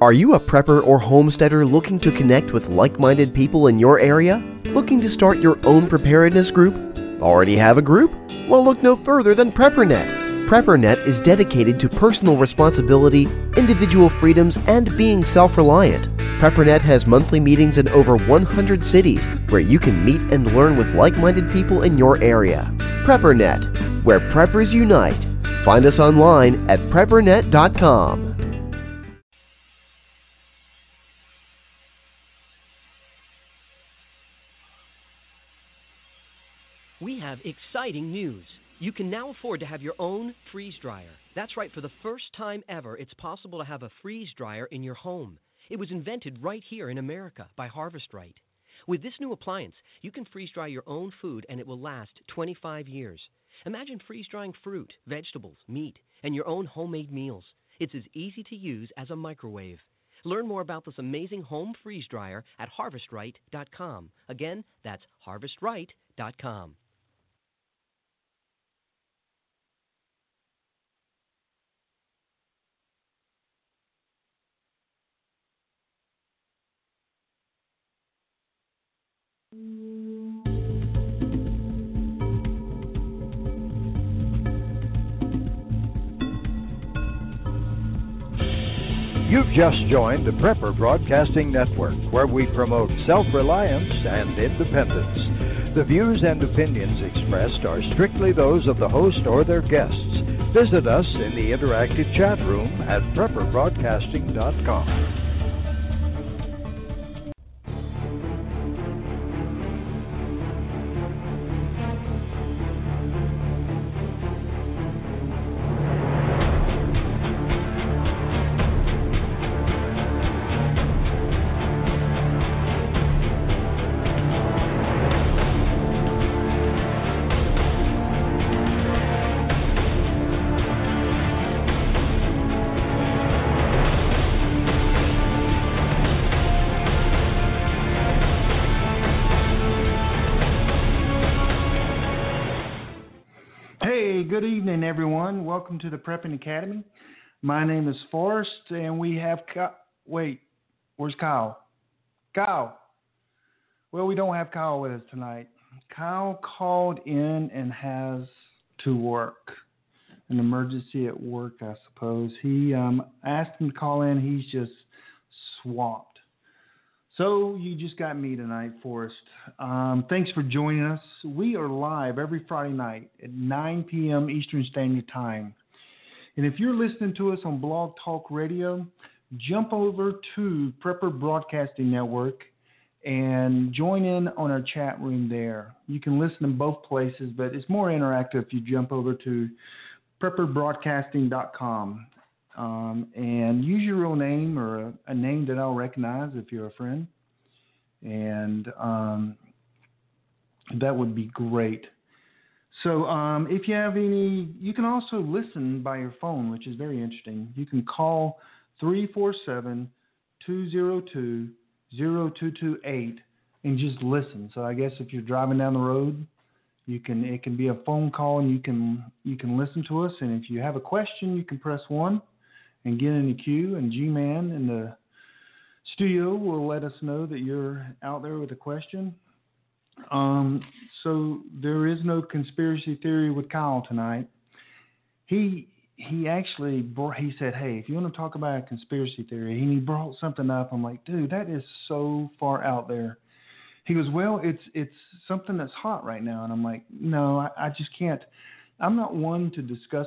Are you a prepper or homesteader looking to connect with like minded people in your area? Looking to start your own preparedness group? Already have a group? Well, look no further than PrepperNet. PrepperNet is dedicated to personal responsibility, individual freedoms, and being self reliant. PrepperNet has monthly meetings in over 100 cities where you can meet and learn with like minded people in your area. PrepperNet, where preppers unite. Find us online at preppernet.com. have exciting news. You can now afford to have your own freeze dryer. That's right, for the first time ever, it's possible to have a freeze dryer in your home. It was invented right here in America by Harvest Right. With this new appliance, you can freeze dry your own food and it will last 25 years. Imagine freeze drying fruit, vegetables, meat, and your own homemade meals. It's as easy to use as a microwave. Learn more about this amazing home freeze dryer at harvestright.com. Again, that's harvestright.com. You've just joined the Prepper Broadcasting Network, where we promote self reliance and independence. The views and opinions expressed are strictly those of the host or their guests. Visit us in the interactive chat room at prepperbroadcasting.com. good evening, everyone. Welcome to the Prepping Academy. My name is Forrest, and we have Kyle. Wait, where's Kyle? Kyle. Well, we don't have Kyle with us tonight. Kyle called in and has to work. An emergency at work, I suppose. He um, asked him to call in. He's just swamped. So you just got me tonight, Forrest. Um, thanks for joining us. We are live every Friday night at 9 p.m. Eastern Standard Time. And if you're listening to us on Blog Talk Radio, jump over to Prepper Broadcasting Network and join in on our chat room there. You can listen in both places, but it's more interactive if you jump over to prepperbroadcasting.com. Um, and use your real name or a, a, name that I'll recognize if you're a friend. And um, that would be great. So, um, if you have any, you can also listen by your phone, which is very interesting. You can call 347 202 0228 and just listen. So, I guess if you're driving down the road, you can it can be a phone call and you can you can listen to us and if you have a question you can press 1 and get in the queue, and G Man in the studio will let us know that you're out there with a question. Um, so there is no conspiracy theory with Kyle tonight. He he actually brought, he said, "Hey, if you want to talk about a conspiracy theory," and he brought something up. I'm like, "Dude, that is so far out there." He goes, "Well, it's it's something that's hot right now," and I'm like, "No, I, I just can't. I'm not one to discuss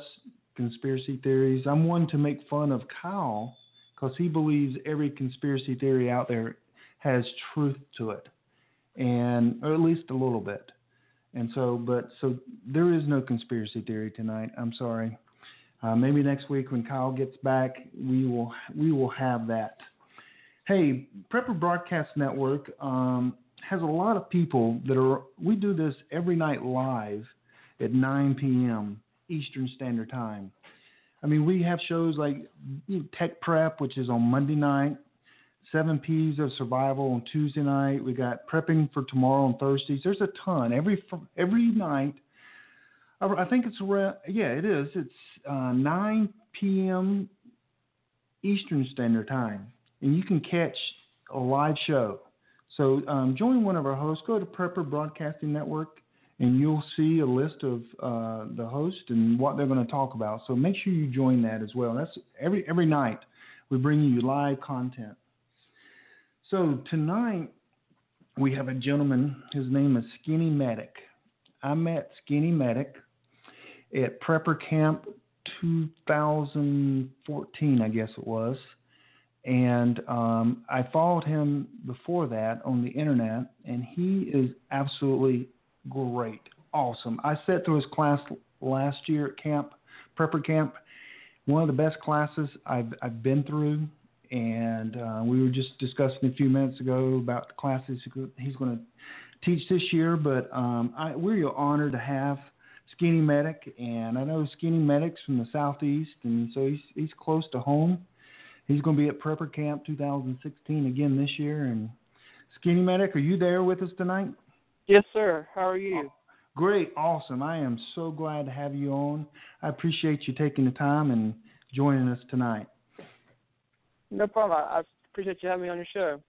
conspiracy theories. I'm one to make fun of Kyle because he believes every conspiracy theory out there has truth to it, and or at least a little bit. And so, but so there is no conspiracy theory tonight. I'm sorry. Uh, maybe next week when Kyle gets back, we will we will have that. Hey, Prepper Broadcast Network um, has a lot of people that are. We do this every night live at 9 p.m. Eastern Standard Time. I mean, we have shows like Tech Prep, which is on Monday night, Seven P's of Survival on Tuesday night. We got Prepping for Tomorrow on Thursdays. There's a ton every every night. I think it's around. Yeah, it is. It's uh, 9 p.m. Eastern Standard Time, and you can catch a live show. So um, join one of our hosts. Go to Prepper Broadcasting Network, and you'll see a list of uh, the host and what they're going to talk about. So make sure you join that as well. That's every every night we bring you live content. So tonight we have a gentleman. His name is Skinny Medic. I met Skinny Medic at Prepper Camp 2014, I guess it was. And um, I followed him before that on the internet, and he is absolutely great, awesome. I sat through his class last year at camp, Prepper Camp. One of the best classes I've I've been through, and uh, we were just discussing a few minutes ago about the classes he's going to teach this year. But um, I, we're honored to have Skinny Medic, and I know Skinny Medic's from the southeast, and so he's he's close to home. He's going to be at Prepper Camp 2016 again this year. And Skinny Medic, are you there with us tonight? Yes, sir. How are you? Great, awesome. I am so glad to have you on. I appreciate you taking the time and joining us tonight. No problem. I appreciate you having me on your show.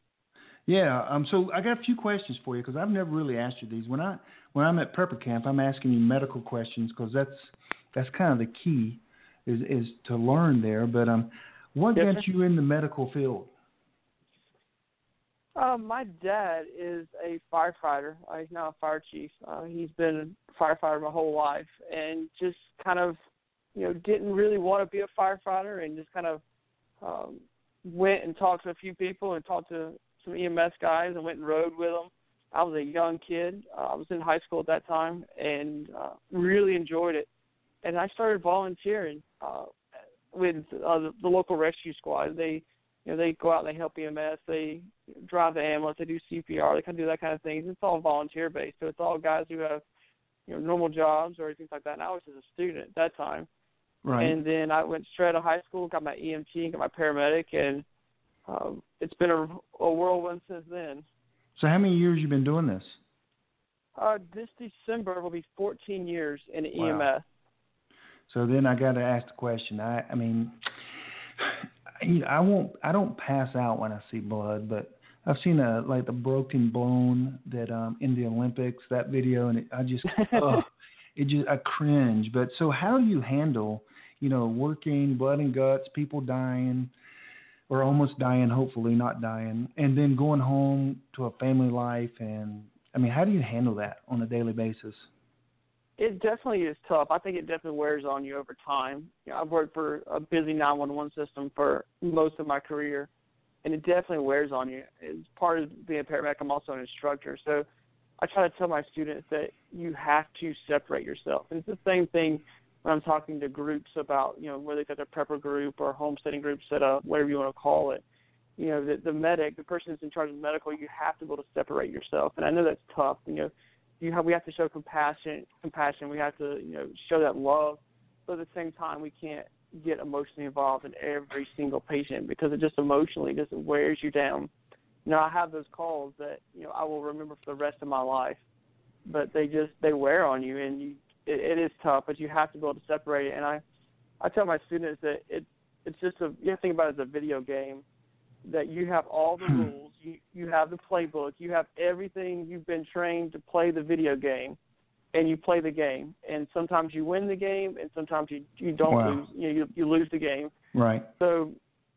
Yeah. Um. So I got a few questions for you because I've never really asked you these. When I when I'm at prepper camp, I'm asking you medical questions because that's that's kind of the key is is to learn there. But um, what yes, got sir. you in the medical field? Uh, my dad is a firefighter. Uh, he's now a fire chief. Uh, he's been a firefighter my whole life, and just kind of, you know, didn't really want to be a firefighter, and just kind of um, went and talked to a few people and talked to some EMS guys and went and rode with them. I was a young kid. Uh, I was in high school at that time and uh, really enjoyed it. And I started volunteering uh, with uh, the, the local rescue squad. They, you know, they go out and they help EMS. They drive the ambulance. They do CPR. They kind of do that kind of things. It's all volunteer based, so it's all guys who have, you know, normal jobs or things like that. And I was just a student at that time. Right. And then I went straight out of high school, got my EMT, got my paramedic, and um, it's been a, a whirlwind since then. So how many years you been doing this? Uh, this December will be 14 years in wow. EMS. So then I got to ask the question. I, I mean, I won't. I don't pass out when I see blood, but I've seen a like the broken bone that um in the Olympics that video, and it, I just oh, it just I cringe. But so how do you handle you know working blood and guts, people dying? or almost dying, hopefully not dying, and then going home to a family life. And I mean, how do you handle that on a daily basis? It definitely is tough. I think it definitely wears on you over time. You know, I've worked for a busy 911 system for most of my career, and it definitely wears on you. As part of being a paramedic, I'm also an instructor, so I try to tell my students that you have to separate yourself. And it's the same thing when I'm talking to groups about, you know, whether it's a prepper group or homesteading group set up, whatever you want to call it, you know, the, the medic, the person who's in charge of medical, you have to be able to separate yourself. And I know that's tough. You know, you have we have to show compassion. Compassion. We have to, you know, show that love. But at the same time, we can't get emotionally involved in every single patient because it just emotionally just wears you down. You know, I have those calls that you know I will remember for the rest of my life, but they just they wear on you, and you it, it is tough, but you have to be able to separate it. And I, I tell my students that it, it's just a you have to think about it as a video game, that you have all the hmm. rules, you you have the playbook, you have everything you've been trained to play the video game, and you play the game. And sometimes you win the game, and sometimes you you don't wow. lose. You know, you you lose the game. Right. So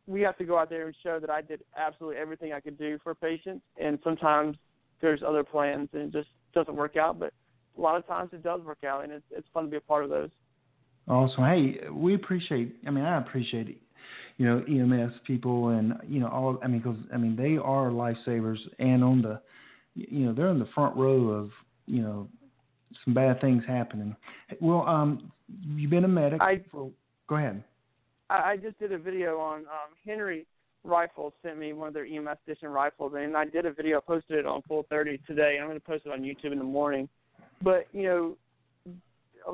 we have to go out there and show that I did absolutely everything I could do for patients, and sometimes there's other plans and it just doesn't work out, but a lot of times it does work out, and it's it's fun to be a part of those. Awesome. Hey, we appreciate. I mean, I appreciate it. You know, EMS people, and you know, all. I mean, because I mean, they are lifesavers, and on the, you know, they're in the front row of, you know, some bad things happening. Well, um, you've been a medic. I, for, go ahead. I just did a video on um, Henry Rifles sent me one of their EMS edition rifles, and I did a video, posted it on Full 30 today. I'm going to post it on YouTube in the morning. But you know,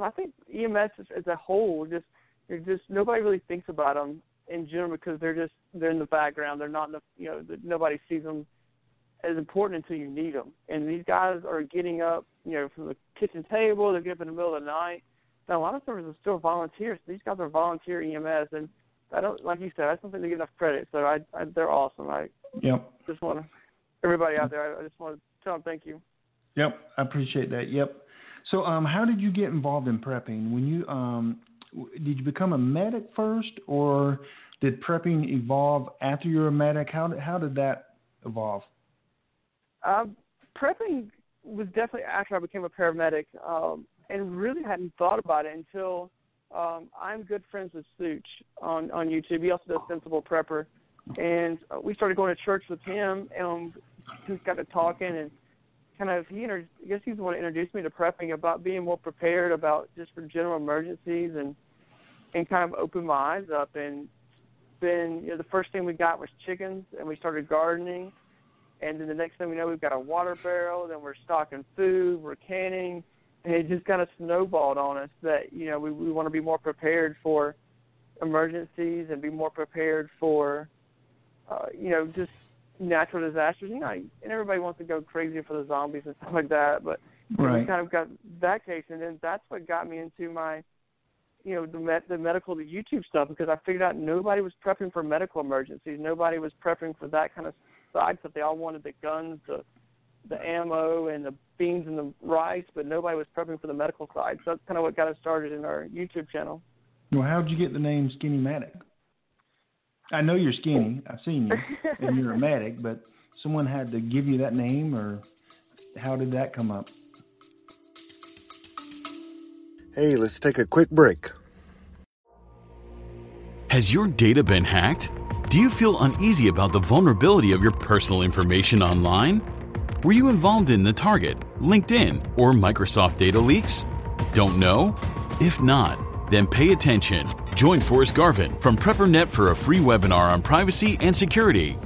I think EMS as, a whole just just nobody really thinks about them in general because they're just they're in the background. They're not in the you know the, nobody sees them as important until you need them. And these guys are getting up, you know, from the kitchen table. They're getting up in the middle of the night. Now a lot of them are still volunteers. These guys are volunteer EMS, and I don't like you said. I don't think they get enough credit. So I, I they're awesome. I yep. just want to everybody out there. I, I just want to tell them thank you. Yep, I appreciate that. Yep. So, um, how did you get involved in prepping? When you um, did you become a medic first, or did prepping evolve after you were a medic? How did how did that evolve? Um, prepping was definitely after I became a paramedic, um, and really hadn't thought about it until um, I'm good friends with Such on on YouTube. He also does Sensible Prepper, and uh, we started going to church with him, and just got to talking and kind of he inter- I guess he's the one that introduced me to prepping about being more prepared about just for general emergencies and and kind of opened my eyes up. And then you know the first thing we got was chickens and we started gardening. And then the next thing we know we've got a water barrel then we're stocking food we're canning. And it just kind of snowballed on us that you know we we want to be more prepared for emergencies and be more prepared for uh you know just natural disasters. You know, and everybody wants to go crazy for the zombies and stuff like that. But right. we kind of got that case, and then that's what got me into my, you know, the med- the medical, the YouTube stuff because I figured out nobody was prepping for medical emergencies. Nobody was prepping for that kind of side stuff. They all wanted the guns, the the ammo, and the beans and the rice, but nobody was prepping for the medical side. So that's kind of what got us started in our YouTube channel. Well, how did you get the name Skinny Medic? I know you're skinny. I've seen you, and you're a medic. But someone had to give you that name, or how did that come up? Hey, let's take a quick break. Has your data been hacked? Do you feel uneasy about the vulnerability of your personal information online? Were you involved in the Target, LinkedIn, or Microsoft data leaks? Don't know? If not, then pay attention. Join Forrest Garvin from PrepperNet for a free webinar on privacy and security.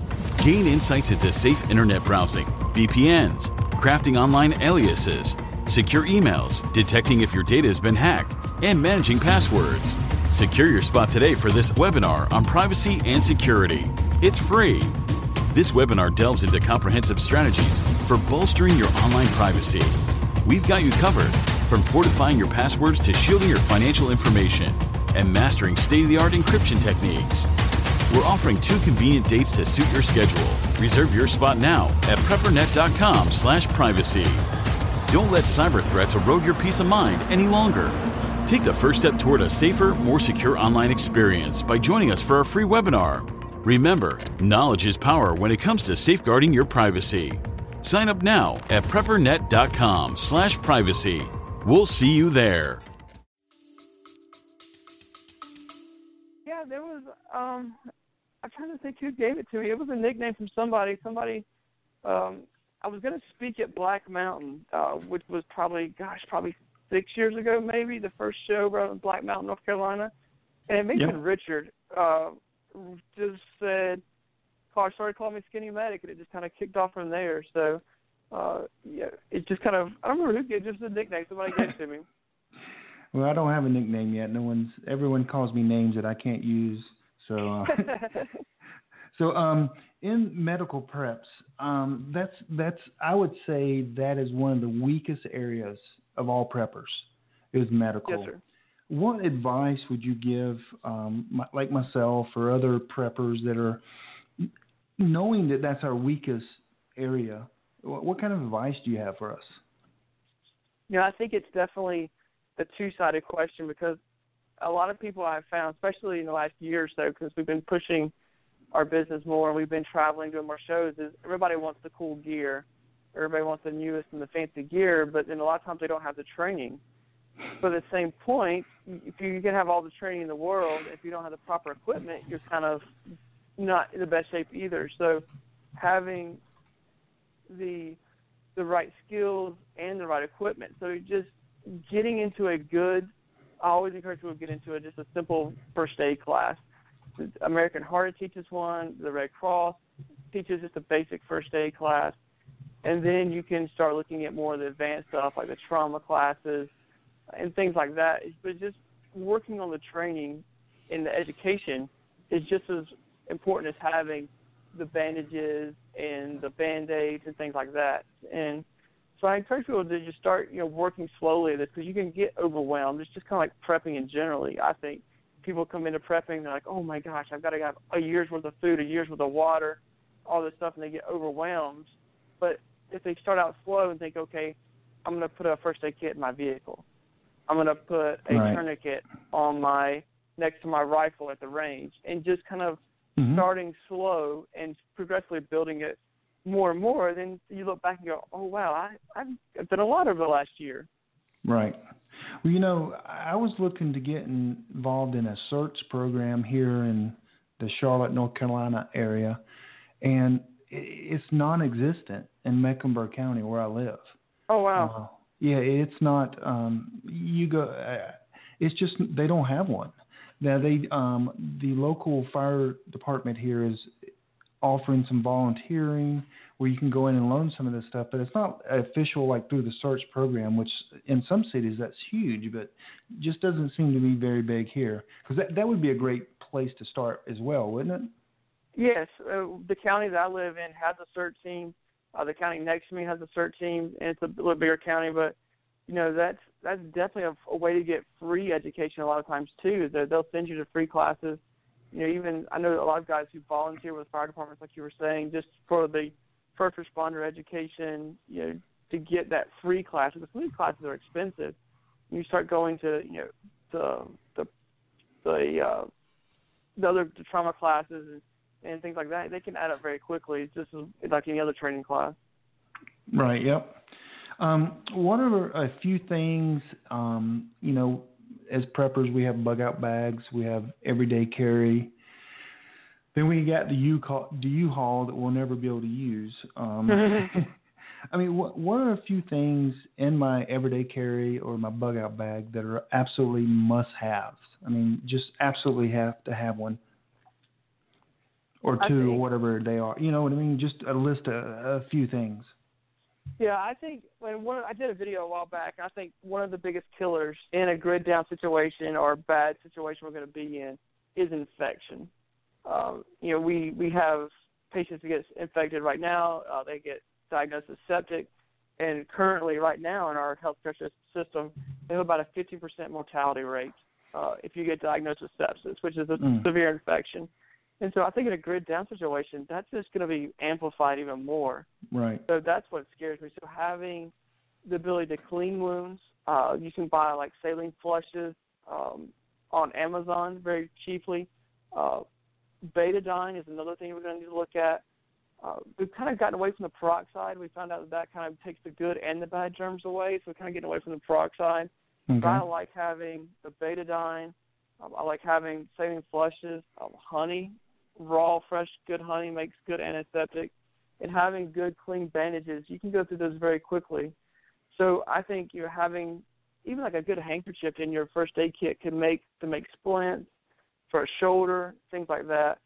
Gain insights into safe internet browsing, VPNs, crafting online aliases, secure emails, detecting if your data has been hacked, and managing passwords. Secure your spot today for this webinar on privacy and security. It's free. This webinar delves into comprehensive strategies for bolstering your online privacy. We've got you covered from fortifying your passwords to shielding your financial information and mastering state-of-the-art encryption techniques. We're offering two convenient dates to suit your schedule. Reserve your spot now at preppernet.com/privacy. Don't let cyber threats erode your peace of mind any longer. Take the first step toward a safer, more secure online experience by joining us for our free webinar. Remember, knowledge is power when it comes to safeguarding your privacy. Sign up now at preppernet.com/privacy. We'll see you there. There was. Um, I'm trying to think who gave it to me. It was a nickname from somebody. Somebody. Um, I was going to speak at Black Mountain, uh, which was probably, gosh, probably six years ago, maybe the first show around Black Mountain, North Carolina, and it mentioned. Richard. Uh, just said, "Car started calling me Skinny Medic," and it just kind of kicked off from there. So uh, yeah, it just kind of I don't remember who gave just a nickname. Somebody gave it to me. Well, I don't have a nickname yet. No one's everyone calls me names that I can't use. So, uh, so um, in medical preps, um, that's that's I would say that is one of the weakest areas of all preppers is medical. Yes, sir. What advice would you give, um, my, like myself or other preppers that are knowing that that's our weakest area? What, what kind of advice do you have for us? You know, I think it's definitely a two-sided question because a lot of people I've found, especially in the last year or so, because we've been pushing our business more and we've been traveling, doing more shows, is everybody wants the cool gear. Everybody wants the newest and the fancy gear, but then a lot of times they don't have the training. But at the same point, if you can have all the training in the world, if you don't have the proper equipment, you're kind of not in the best shape either. So having the the right skills and the right equipment. So just getting into a good I always encourage people to get into a, just a simple first aid class. American Heart teaches one, the Red Cross teaches just a basic first aid class. And then you can start looking at more of the advanced stuff like the trauma classes and things like that. But just working on the training and the education is just as important as having the bandages and the band aids and things like that. And so I encourage people to just start, you know, working slowly at this because you can get overwhelmed. It's just kind of like prepping in generally. I think people come into prepping, they're like, oh my gosh, I've got to have a year's worth of food, a year's worth of water, all this stuff, and they get overwhelmed. But if they start out slow and think, okay, I'm going to put a first aid kit in my vehicle, I'm going to put a Right. tourniquet on my next to my rifle at the range, and just kind of Mhm. starting slow and progressively building it more and more, then you look back and go, oh wow, I I've done a lot over the last year. Right. Well, you know, I was looking to get involved in a search program here in the Charlotte, North Carolina area, and it's non-existent in Mecklenburg County where I live. Oh wow. Uh, yeah, it's not. Um, you go. Uh, it's just they don't have one. Now they, um, the local fire department here is offering some volunteering where you can go in and learn some of this stuff, but it's not official like through the search program, which in some cities that's huge, but just doesn't seem to be very big here. Because that that would be a great place to start as well, wouldn't it? Yes, uh, the county that I live in has a search team. Uh, the county next to me has a search team, and it's a little bigger county. But you know, that's that's definitely a, a way to get free education. A lot of times too, they they'll send you to free classes. You know, even I know a lot of guys who volunteer with fire departments, like you were saying, just for the first responder education. You know, to get that free class. The free classes are expensive. You start going to you know the the the uh, the other the trauma classes and and things like that, they can add up very quickly. Just like any other training class. Right. Yep. Um, what are a few things? Um, you know, as preppers, we have bug out bags, we have everyday carry. Then we got the U the U-Haul that we'll never be able to use. Um, I mean, what what are a few things in my everyday carry or my bug out bag that are absolutely must-haves? I mean, just absolutely have to have one or two or whatever they are. You know what I mean? Just a list of a few things. Yeah, I think when one I did a video a while back. I think one of the biggest killers in a grid down situation or a bad situation we're going to be in is infection. Um, you know, we we have patients who get infected right now. Uh, they get diagnosed as septic, and currently, right now in our healthcare sys- system, they have about a 50% mortality rate uh, if you get diagnosed with sepsis, which is a Mm. severe infection. And so, I think in a grid down situation, that's just going to be amplified even more. Right. So that's what scares me. So having the ability to clean wounds, uh, you can buy like saline flushes um, on Amazon very cheaply. Uh, betadine is another thing we're going to need to look at. Uh, we've kind of gotten away from the peroxide. We found out that that kind of takes the good and the bad germs away. So we're kind of getting away from the peroxide. Okay. But I like having the betadine. Um, I like having saline flushes. Um, honey, raw, fresh, good honey makes good antiseptic. And having good, clean bandages, you can go through those very quickly. So I think you're having even like a good handkerchief in your first aid kit can make to make splints for a shoulder, things like that.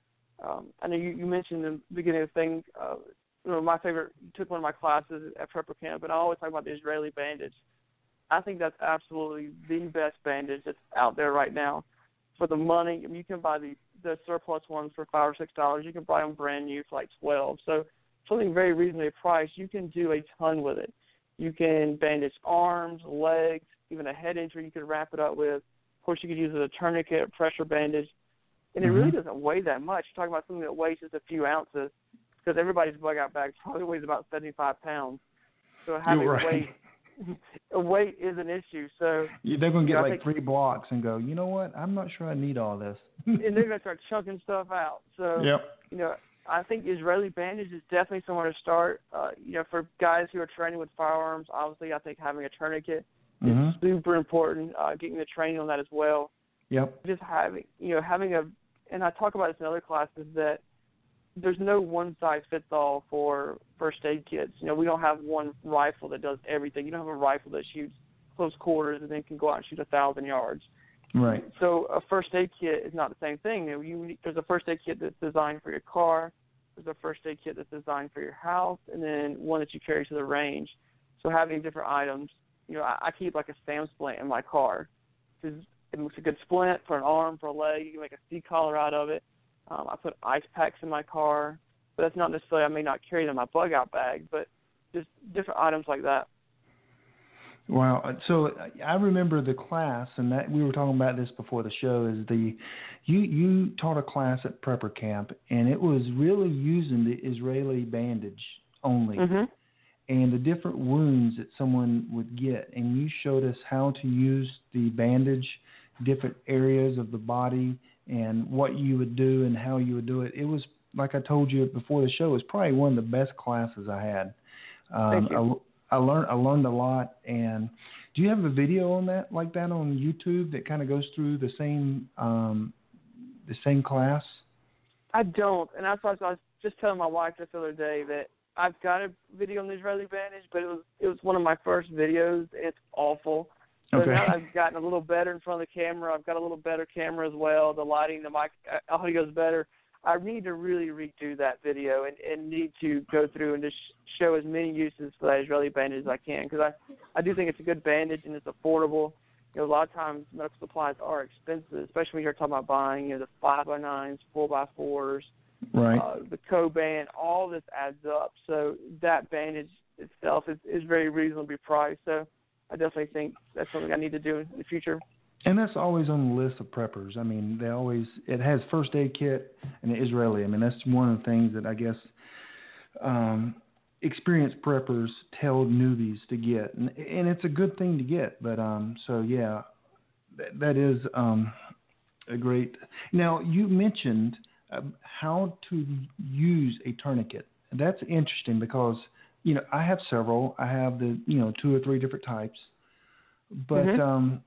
Um, I know you, you mentioned in the beginning of the thing. Uh, you know, my favorite. You took one of my classes at prepper camp, and I always talk about the Israeli bandage. I think that's absolutely the best bandage that's out there right now. For the money, I mean, you can buy the the surplus ones for five or six dollars. You can buy them brand new for like twelve. So something very reasonably priced. You can do a ton with it. You can bandage arms, legs, even a head injury. You could wrap it up with. Of course, you could use it as a tourniquet, a pressure bandage, and it really Mhm. doesn't weigh that much. You're talking about something that weighs just a few ounces, because everybody's bug out bag probably weighs about seventy-five pounds. So having You're right. weight weight is an issue. So They're going to get I like think- three blocks and go, you know what? I'm not sure I need all this. and they're gonna start chunking stuff out. So Yep. you know, I think Israeli bandage is definitely somewhere to start. Uh, you know, for guys who are training with firearms, obviously, I think having a tourniquet is super important. Uh, getting the training on that as well. Yep. Just having, you know, having a, and I talk about this in other classes that there's no one size fits all for first aid kits. You know, we don't have one rifle that does everything. You don't have a rifle that shoots close quarters and then can go out and shoot a thousand yards. Right. So a first aid kit is not the same thing. You know, you, there's a first aid kit that's designed for your car. There's a first aid kit that's designed for your house, and then one that you carry to the range. So having different items, you know, I, I keep like a SAM splint in my car because it a good splint for an arm, for a leg. You can make a C collar out of it. Um, I put ice packs in my car, but that's not necessarily I may not carry them in my bug out bag, but just different items like that. Wow. So I remember the class, and that we were talking about this before the show. Is the you you taught a class at prepper camp, and it was really using the Israeli bandage only, hmm and the different wounds that someone would get, and you showed us how to use the bandage, different areas of the body, and what you would do and how you would do it. It was like I told you before the show. It was probably one of the best classes I had. Um, Thank you. I, I learned I learned a lot. And do you have a video on that like that on YouTube that kind of goes through the same um, the same class? I don't, and that's why I was just telling my wife the other day that I've got a video on the Israeli bandage, but it was it was one of my first videos. It's awful. So Okay. now I've gotten a little better in front of the camera. I've got a little better camera as well. The lighting, the mic, uh, audio's better. I need to really redo that video and, and need to go through and just show as many uses for that Israeli bandage as I can because I I do think it's a good bandage and it's affordable. You know, a lot of times medical supplies are expensive, especially when you're talking about buying you know the five by nines, four by fours, Right. uh, the Coban, all this adds up. So that bandage itself is, is very reasonably priced. So I definitely think that's something I need to do in the future. And that's always on the list of preppers. I mean, they always it has first aid kit and the Israeli. I mean, that's one of the things that I guess um, experienced preppers tell newbies to get, and, and it's a good thing to get. But um, so yeah, that, that is um, a great. Now you mentioned uh, how to use a tourniquet. That's interesting because you know I have several. I have the you know two or three different types, but Mhm. um,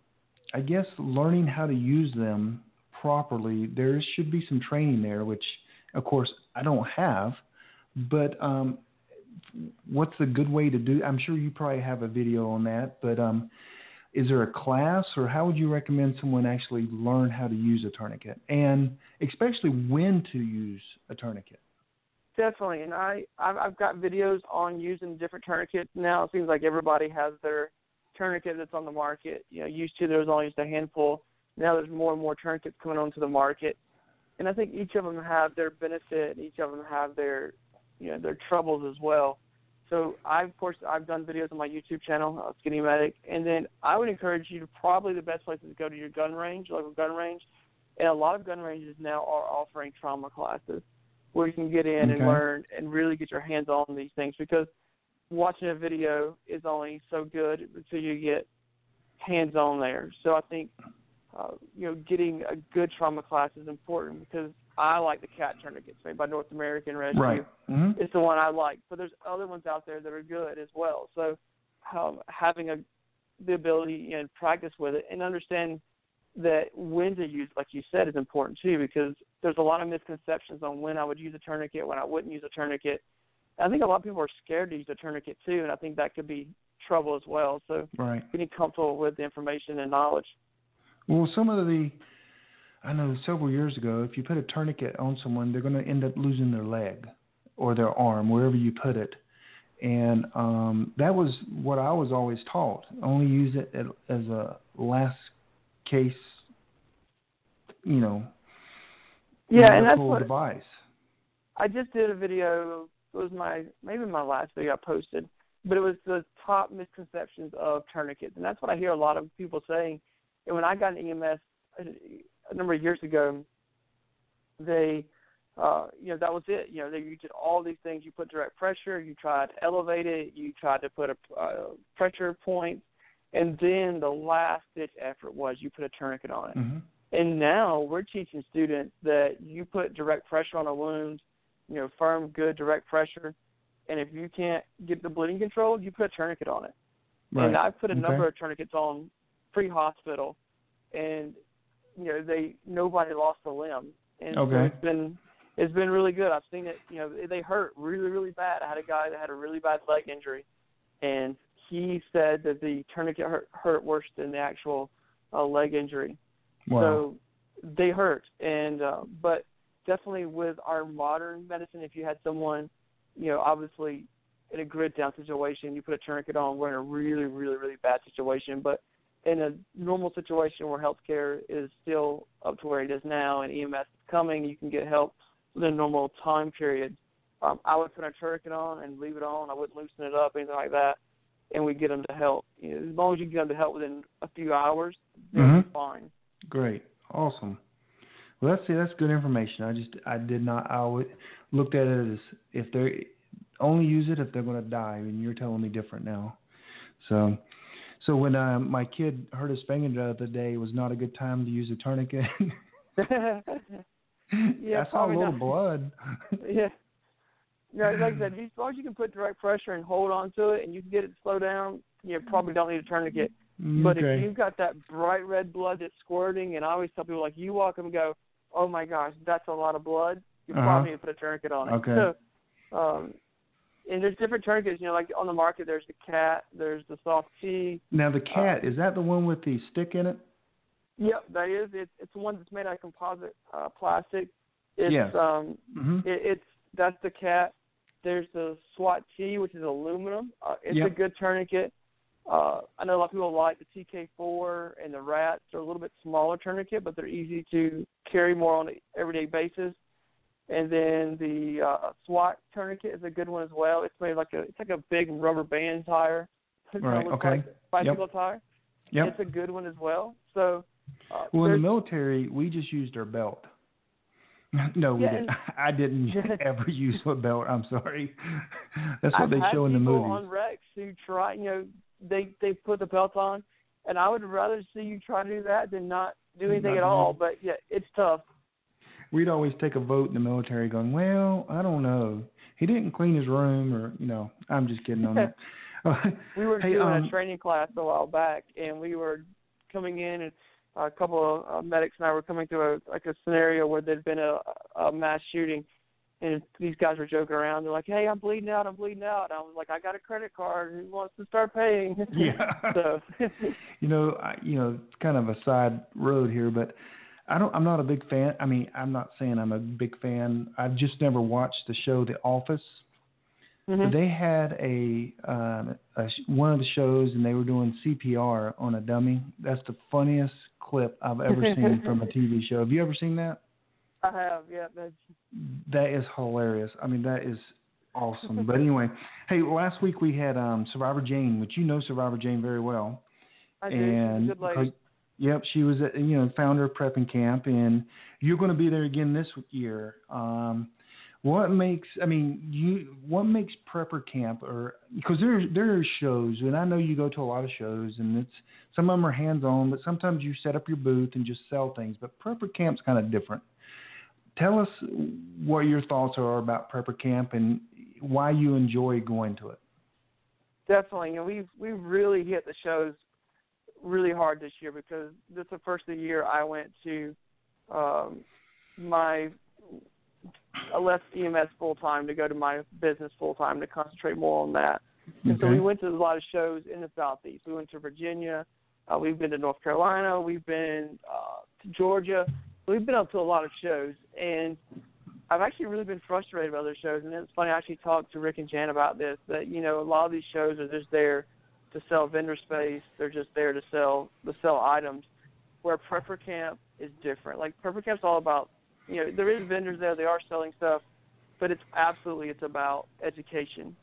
I guess learning how to use them properly, there should be some training there, which of course I don't have. But um, what's a good way to do? I'm sure you probably have a video on that, but um, is there a class, or how would you recommend someone actually learn how to use a tourniquet, and especially when to use a tourniquet? Definitely, and I I've, I've got videos on using different tourniquets now. It seems like everybody has their tourniquet that's on the market. You know, used to there was only just a handful. Now there's more and more tourniquets coming onto the market, and I think each of them have their benefit. Each of them have their you know their troubles as well. So I of course I've done videos on my YouTube channel, uh, Skinny Medic, and then I would encourage you to probably the best place is to go to your gun range, local gun range, and a lot of gun ranges now are offering trauma classes where you can get in and learn and really get your hands on these things because watching a video is only so good until you get hands on there. So I think uh, you know getting a good trauma class is important because I like the cat tourniquets made by North American Rescue. Right. hmm It's the one I like, but there's other ones out there that are good as well. So um, having a the ability and practice with it and understand that when to use, like you said, is important too because there's a lot of misconceptions on when I would use a tourniquet, when I wouldn't use a tourniquet. I think a lot of people are scared to use a tourniquet too, and I think that could be trouble as well. So Right. getting comfortable with the information and knowledge. Well, some of the, I know several years ago, if you put a tourniquet on someone, they're going to end up losing their leg or their arm, wherever you put it. And um, that was what I was always taught. Only use it as a last case, you know, Yeah, and that's what device. I just did a video. It was my maybe my last video I posted, but it was the top misconceptions of tourniquets, and that's what I hear a lot of people saying. And when I got an EMS a, a number of years ago, they, uh, you know, that was it. You know, they you did all these things. You put direct pressure. You tried to elevate it. You tried to put a uh, pressure point, and then the last ditch effort was you put a tourniquet on it. hmm And now we're teaching students that you put direct pressure on a wound, you know, firm, good direct pressure, and if you can't get the bleeding controlled, you put a tourniquet on it. Right. And I've put a Okay. number of tourniquets on pre-hospital, and you know they nobody lost a limb, and so Okay. it's been it's been really good. I've seen it. You know, they hurt really really bad. I had a guy that had a really bad leg injury, and he said that the tourniquet hurt, hurt worse than the actual uh, leg injury. Wow. So they hurt, and uh, but definitely with our modern medicine, if you had someone, you know, obviously in a grid down situation, you put a tourniquet on, we're in a really, really, really bad situation. But in a normal situation where healthcare is still up to where it is now, and EMS is coming, you can get help within a normal time period. Um, I would put a tourniquet on and leave it on. I wouldn't loosen it up, anything like that. And we get them to help. You know, as long as you get them to help within a few hours, they'll Mhm. be fine. Great, awesome. Well, that's see, that's good information. I just I did not I would, looked at it as if they only use it if they're going to die, and you're telling me different now. So, so when uh, my kid hurt his finger the other day, it was not a good time to use a tourniquet. Yeah, I saw a little not. blood. yeah. No, like I said, as long as you can put direct pressure and hold on to it, and you can get it to slow down, you probably don't need a tourniquet. But okay. if you've got that bright red blood that's squirting, and I always tell people like you walk up and go, "Oh my gosh, that's a lot of blood," you Uh-huh. probably need to put a tourniquet on it. Okay. So, um, and there's different tourniquets. You know, like on the market, there's the cat, there's the soft T. now the cat is that the one with the stick in it? Yep, that is. It's it's the one that's made out of composite uh, plastic. It's Yes. um, Mm-hmm. it, it's that's the cat. There's the SWAT T, which is aluminum. Uh, it's a good tourniquet. Uh, I know a lot of people like the TK4 and the Rats. They're a little bit smaller tourniquet, but they're easy to carry more on an everyday basis. And then the uh, SWAT tourniquet is a good one as well. It's made like a it's like a big rubber band tire. Right, okay. Like bicycle tire. Yep. It's a good one as well. So. Uh, Well, in the military, we just used our belt. No, we Yeah, didn't. I didn't ever use a belt. I'm sorry. That's what I've they show in the movie. on Rex who try, you know, they they put the belt on, and I would rather see you try to do that than not do anything Not at all. But yeah, it's tough. We'd always take a vote in the military, going, "Well, I don't know. He didn't clean his room, or you know." I'm just kidding on that. We were Hey, doing um, a training class a while back, and we were coming in, and a couple of uh, medics and I were coming through a like a scenario where there'd been a, a mass shooting, and these guys were joking around. They're like, "Hey, I'm bleeding out. I'm bleeding out." And I was like, "I got a credit card. Who wants to start paying?" Yeah. so you know, I, you know, it's kind of a side road here, but I don't. I'm not a big fan. I mean, I'm not saying I'm a big fan. I've just never watched the show The Office. mhm. They had a, um, a one of the shows, and they were doing CPR on a dummy. That's the funniest clip I've ever seen from a TV show. Have you ever seen that? I have, yeah. That's, That is hilarious. I mean, that is awesome. but anyway, hey, last week we had um, Survivor Jane, which you know Survivor Jane very well. I do. and Good because- yep, she was at, you know founder of Prepper Camp, and you're going to be there again this year. Um, what makes I mean you what makes Prepper Camp or because there there are shows and I know you go to a lot of shows and it's some of them are hands on, but sometimes you set up your booth and just sell things. But Prepper Camp's kind of different. Tell us what your thoughts are about Prepper Camp and why you enjoy going to it. Definitely. You know, we've we've really hit the shows really hard this year because this is the first of the year I went to um my I left EMS full time to go to my business full time to concentrate more on that. And so we went to a lot of shows in the southeast. We went to Virginia, uh, we've been to North Carolina, we've been uh, to Georgia. We've been up to a lot of shows, and I've actually really been frustrated by those shows. And it's funny, I actually talked to Rick and Jan about this. That you know, a lot of these shows are just there to sell vendor space. They're just there to sell to sell items. Where Prepper Camp is different. Like Prepper Camp's all about, you know, there is vendors there. They are selling stuff, but it's absolutely it's about education.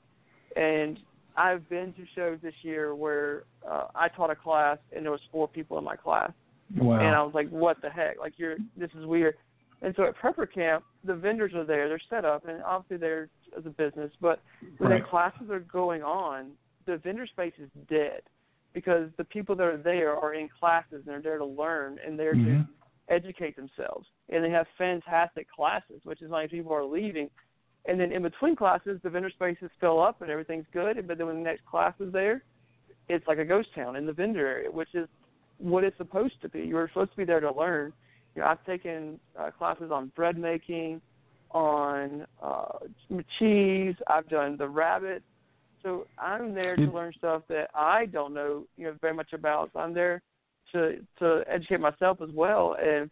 And I've been to shows this year where uh, I taught a class and there was four people in my class, Wow. and I was like, "What the heck? Like you're this is weird." And so at Prepper Camp, the vendors are there. They're set up, and obviously they're as a business. But when Right. the classes are going on, the vendor space is dead because the people that are there are in classes and they're there to learn and they're to Mhm. educate themselves. And they have fantastic classes, which is why people are leaving. And then in between classes, the vendor spaces fill up and everything's good. But then when the next class is there, it's like a ghost town in the vendor area, which is what it's supposed to be. You're supposed to be there to learn. You know, I've taken uh, classes on bread making, on uh, cheese. I've done the rabbit. So I'm there to learn stuff that I don't know, you know, very much about. So I'm there to to educate myself as well. And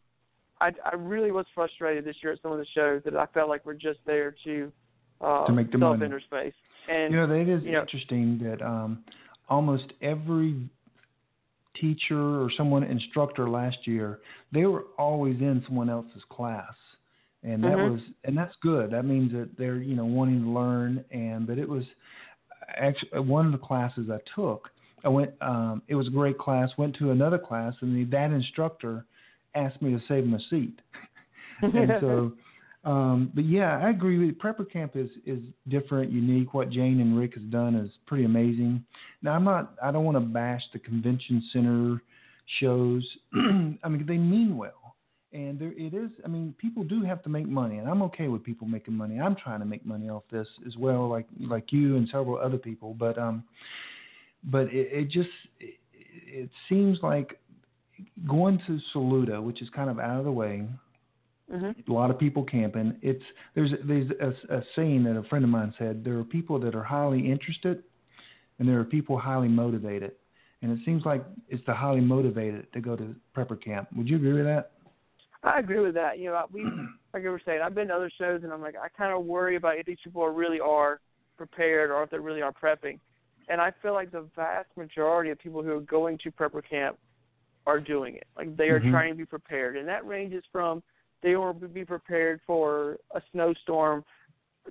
I, I really was frustrated this year at some of the shows that I felt like were just there to uh, To make the money. vendor space. And you know, that is you know- interesting that um, almost every teacher or someone instructor last year, they were always in someone else's class. And that Mhm. was and that's good. That means that they're, you know, wanting to learn and but it was actually one of the classes I took, I went. Um, it was a great class. Went to another class, and the, that instructor asked me to save him a seat. and so, um, but yeah, I agree with you. Prepper Camp is is different, unique. What Jane and Rick has done is pretty amazing. Now, I'm not. I don't want to bash the convention center shows. I mean, they mean well, and there it is. I mean, people do have to make money, and I'm okay with people making money. I'm trying to make money off this as well, like like you and several other people. But um, but it, it just it, it seems like going to Saluda, which is kind of out of the way. Mm-hmm. A lot of people camping. It's there's there's a, a saying that a friend of mine said. There are people that are highly interested, and there are people highly motivated. And it seems like it's the highly motivated to go to prepper camp. Would you agree with that? I agree with that. You know, we like I was saying, I've been to other shows, and I'm like, I kind of worry about if these people really are prepared or if they really are prepping. And I feel like the vast majority of people who are going to prepper camp are doing it. Like they are mm-hmm. trying to be prepared, and that ranges from they want to be prepared for a snowstorm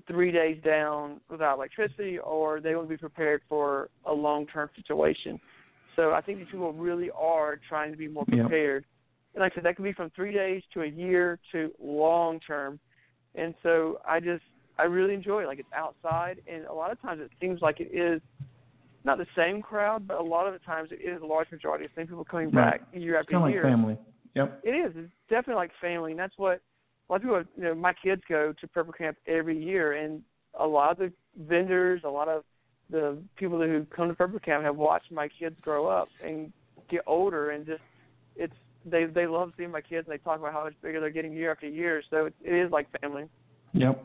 three days down without electricity, or they want to be prepared for a long-term situation. So I think these people really are trying to be more prepared. Yep. And like I said, that could be from three days to a year to long term. And so I just I really enjoy it. Like it's outside, and a lot of times it seems like it is not the same crowd, but a lot of the times it is a large majority of the same people coming back right. year after it's year. Like family. Yep. It is. It's definitely like family, and that's what a lot of people. You know, my kids go to prepper camp every year, and a lot of the vendors, a lot of the people who come to prepper camp have watched my kids grow up and get older, and just it's they they love seeing my kids, and they talk about how much bigger they're getting year after year. So it, it is like family. Yep.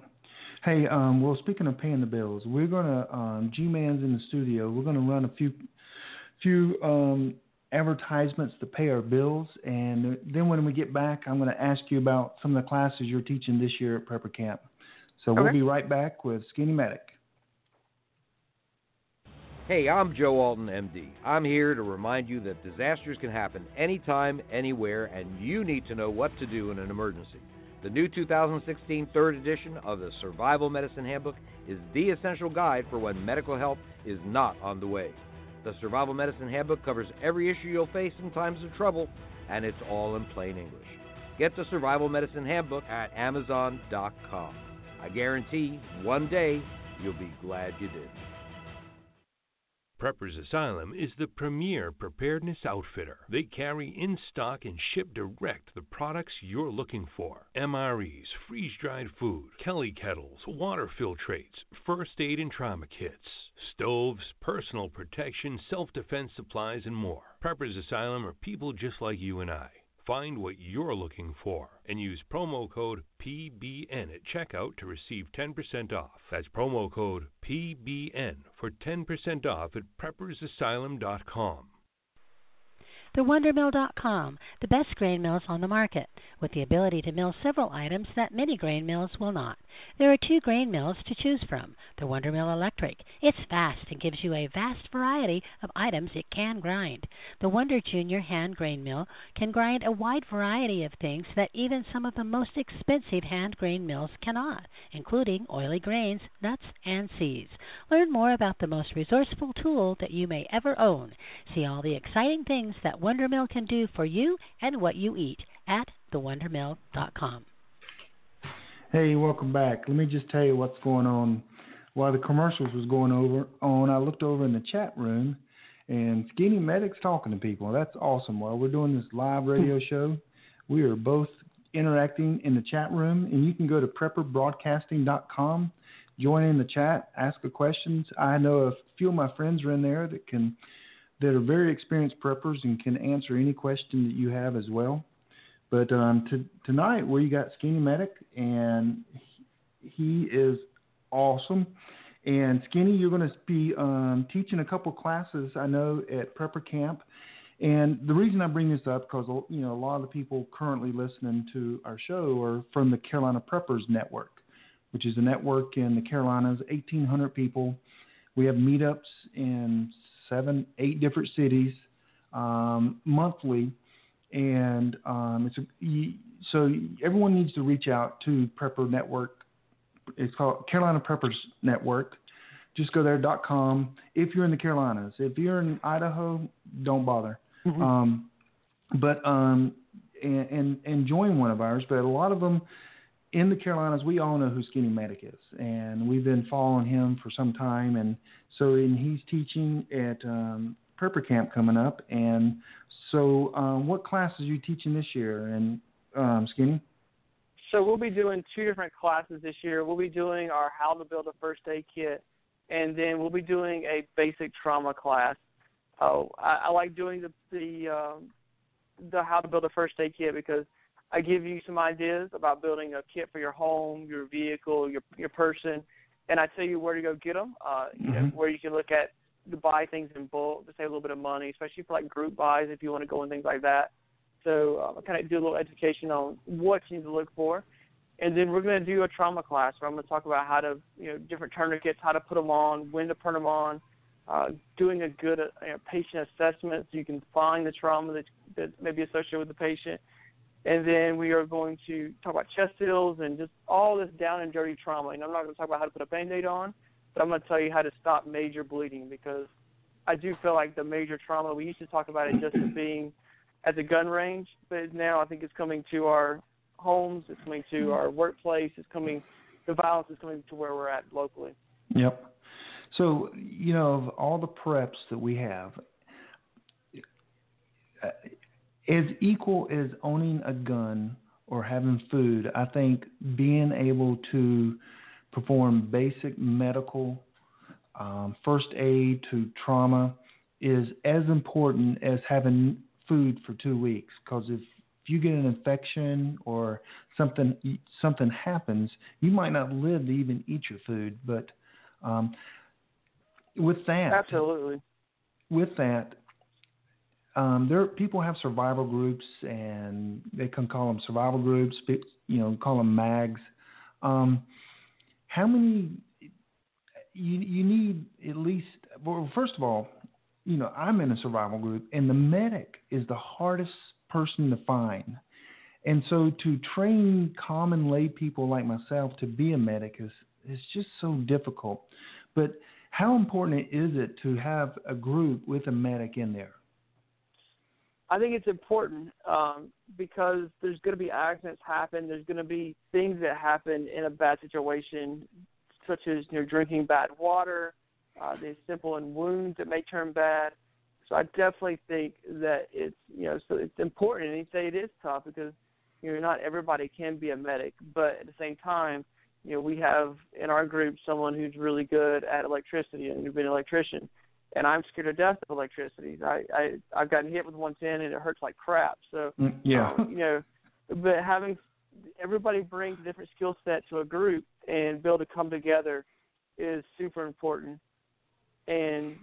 Hey, um, well, speaking of paying the bills, we're gonna um, G Man's in the studio. We're gonna run a few few um, advertisements to pay our bills, and then when we get back, I'm gonna ask you about some of the classes you're teaching this year at Prepper Camp. So okay. we'll be right back with Skinny Medic. Hey, I'm Joe Alton, MD. I'm here to remind you that disasters can happen anytime, anywhere, and you need to know what to do in an emergency. The new 2016 third edition of the Survival Medicine Handbook is the essential guide for when medical help is not on the way. The Survival Medicine Handbook covers every issue you'll face in times of trouble, and it's all in plain English. Get the Survival Medicine Handbook at Amazon.com. I guarantee one day you'll be glad you did. Preppers Asylum is the premier preparedness outfitter. They carry in stock and ship direct the products you're looking for MREs, freeze dried food, Kelly kettles, water filtrates, first aid and trauma kits, stoves, personal protection, self defense supplies, and more. Preppers Asylum are people just like you and I. Find what you're looking for and use promo code PBN at checkout to receive 10% off. That's promo code PBN for 10% off at preppersasylum.com. TheWonderMill.com, the best grain mills on the market, with the ability to mill several items that many grain mills will not. There are two grain mills to choose from. The Wonder Mill Electric. It's fast and gives you a vast variety of items it can grind. The Wonder Junior Hand Grain Mill can grind a wide variety of things that even some of the most expensive hand grain mills cannot, including oily grains, nuts, and seeds. Learn more about the most resourceful tool that you may ever own. See all the exciting things that Wondermill can do for you and what you eat at thewondermill.com. Hey, welcome back. Let me just tell you what's going on. While the commercials was going over on, I looked over in the chat room, and Skinny Medic's talking to people. That's awesome. While we're doing this live hmm. radio show, we are both interacting in the chat room, and you can go to prepperbroadcasting.com, join in the chat, ask a questions. I know a few of my friends are in there that can that are very experienced preppers and can answer any question that you have as well. But um, to, tonight we got Skinny Medic, and he is awesome. And Skinny, you're going to be um, teaching a couple classes, I know, at Prepper Camp. And the reason I bring this up because you know a lot of the people currently listening to our show are from the Carolina Preppers Network, which is a network in the Carolinas, 1,800 people. We have meetups in seven, eight different cities um, monthly, and um, it's a, so everyone needs to reach out to Prepper Network. It's called Carolina Preppers Network. just go there dot com. If you're in the Carolinas, if you're in Idaho, don't bother. Mm-hmm. Um, but um, and, and and join one of ours. But a lot of them in the Carolinas, we all know who Skinny Medic is, and we've been following him for some time. And so, and he's teaching at um, Prepper Camp coming up. And so, um, what classes are you teaching this year? And um, Skinny? So we'll be doing two different classes this year. We'll be doing our how to build a first aid kit, and then we'll be doing a basic trauma class. Oh, I, I like doing the the um, the how to build a first aid kit because I give you some ideas about building a kit for your home, your vehicle, your your person, and I tell you where to go get them. Uh, you know, where you can look at to buy things in bulk to save a little bit of money, especially for like group buys if you want to go and things like that. So uh, I kind of do a little education on what you need to look for, and then we're going to do a trauma class where I'm going to talk about how to you know different tourniquets, how to put them on, when to put them on, uh, doing a good uh, you know, patient assessment so you can find the trauma that that may be associated with the patient. And then we are going to talk about chest seals and just all this down and dirty trauma. And I'm not going to talk about how to put a band-aid on, but I'm going to tell you how to stop major bleeding because I do feel like the major trauma, we used to talk about it just as being at the gun range, but now I think it's coming to our homes, it's coming to our workplace, it's coming, the violence is coming to where we're at locally. Yep. So, you know, of all the preps that we have, uh, as equal as owning a gun or having food, I think being able to perform basic medical, um, first aid to trauma is as important as having food for two weeks. Because if if you get an infection or something something happens, you might not live to even eat your food. But um, with that, Absolutely. with that, um, there people have survival groups, and they can call them survival groups. You know, call them mags. Um, how many? You you need at least. Well, first of all, you know, I'm in a survival group, and the medic is the hardest person to find. And so to train common lay people like myself to be a medic is is just so difficult. But how important is it to have a group with a medic in there? I think it's important um, because there's going to be accidents happen. There's going to be things that happen in a bad situation, such as you know drinking bad water, uh, the simple and wounds that may turn bad. So I definitely think that it's you know so it's important. And you say it is tough because you know not everybody can be a medic, but at the same time, you know we have in our group someone who's really good at electricity and who's been an electrician and I'm scared to death of electricity. I, I I've gotten hit with 110 and it hurts like crap. So Mm, yeah. um, you know, but having everybody brings a different skill set to a group and be able to come together is super important. And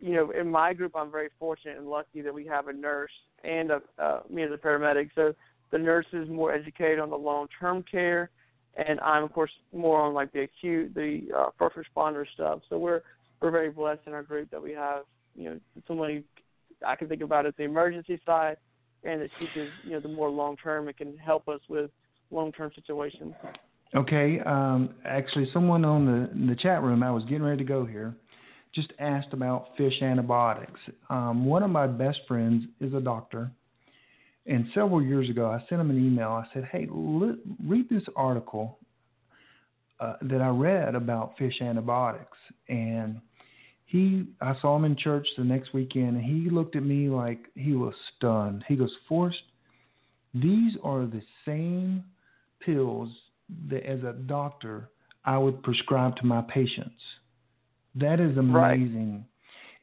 you know, in my group, I'm very fortunate and lucky that we have a nurse and a uh, me as a paramedic. So the nurse is more educated on the long-term care, and I'm of course more on like the acute, the uh, first responder stuff. So we're we're very blessed in our group that we have, you know, somebody I can think about as the emergency side, and that teaches, you know, the more long term. It can help us with long term situations. Okay. Um, actually, someone on the the chat room, I was getting ready to go here, just asked about fish antibiotics. Um, one of my best friends is a doctor, and several years ago, I sent him an email. I said, "Hey, read this article uh, that I read about fish antibiotics." And he, I saw him in church the next weekend, and he looked at me like he was stunned. He goes, "Forrest, these are the same pills that, as a doctor, I would prescribe to my patients." That is Right. amazing.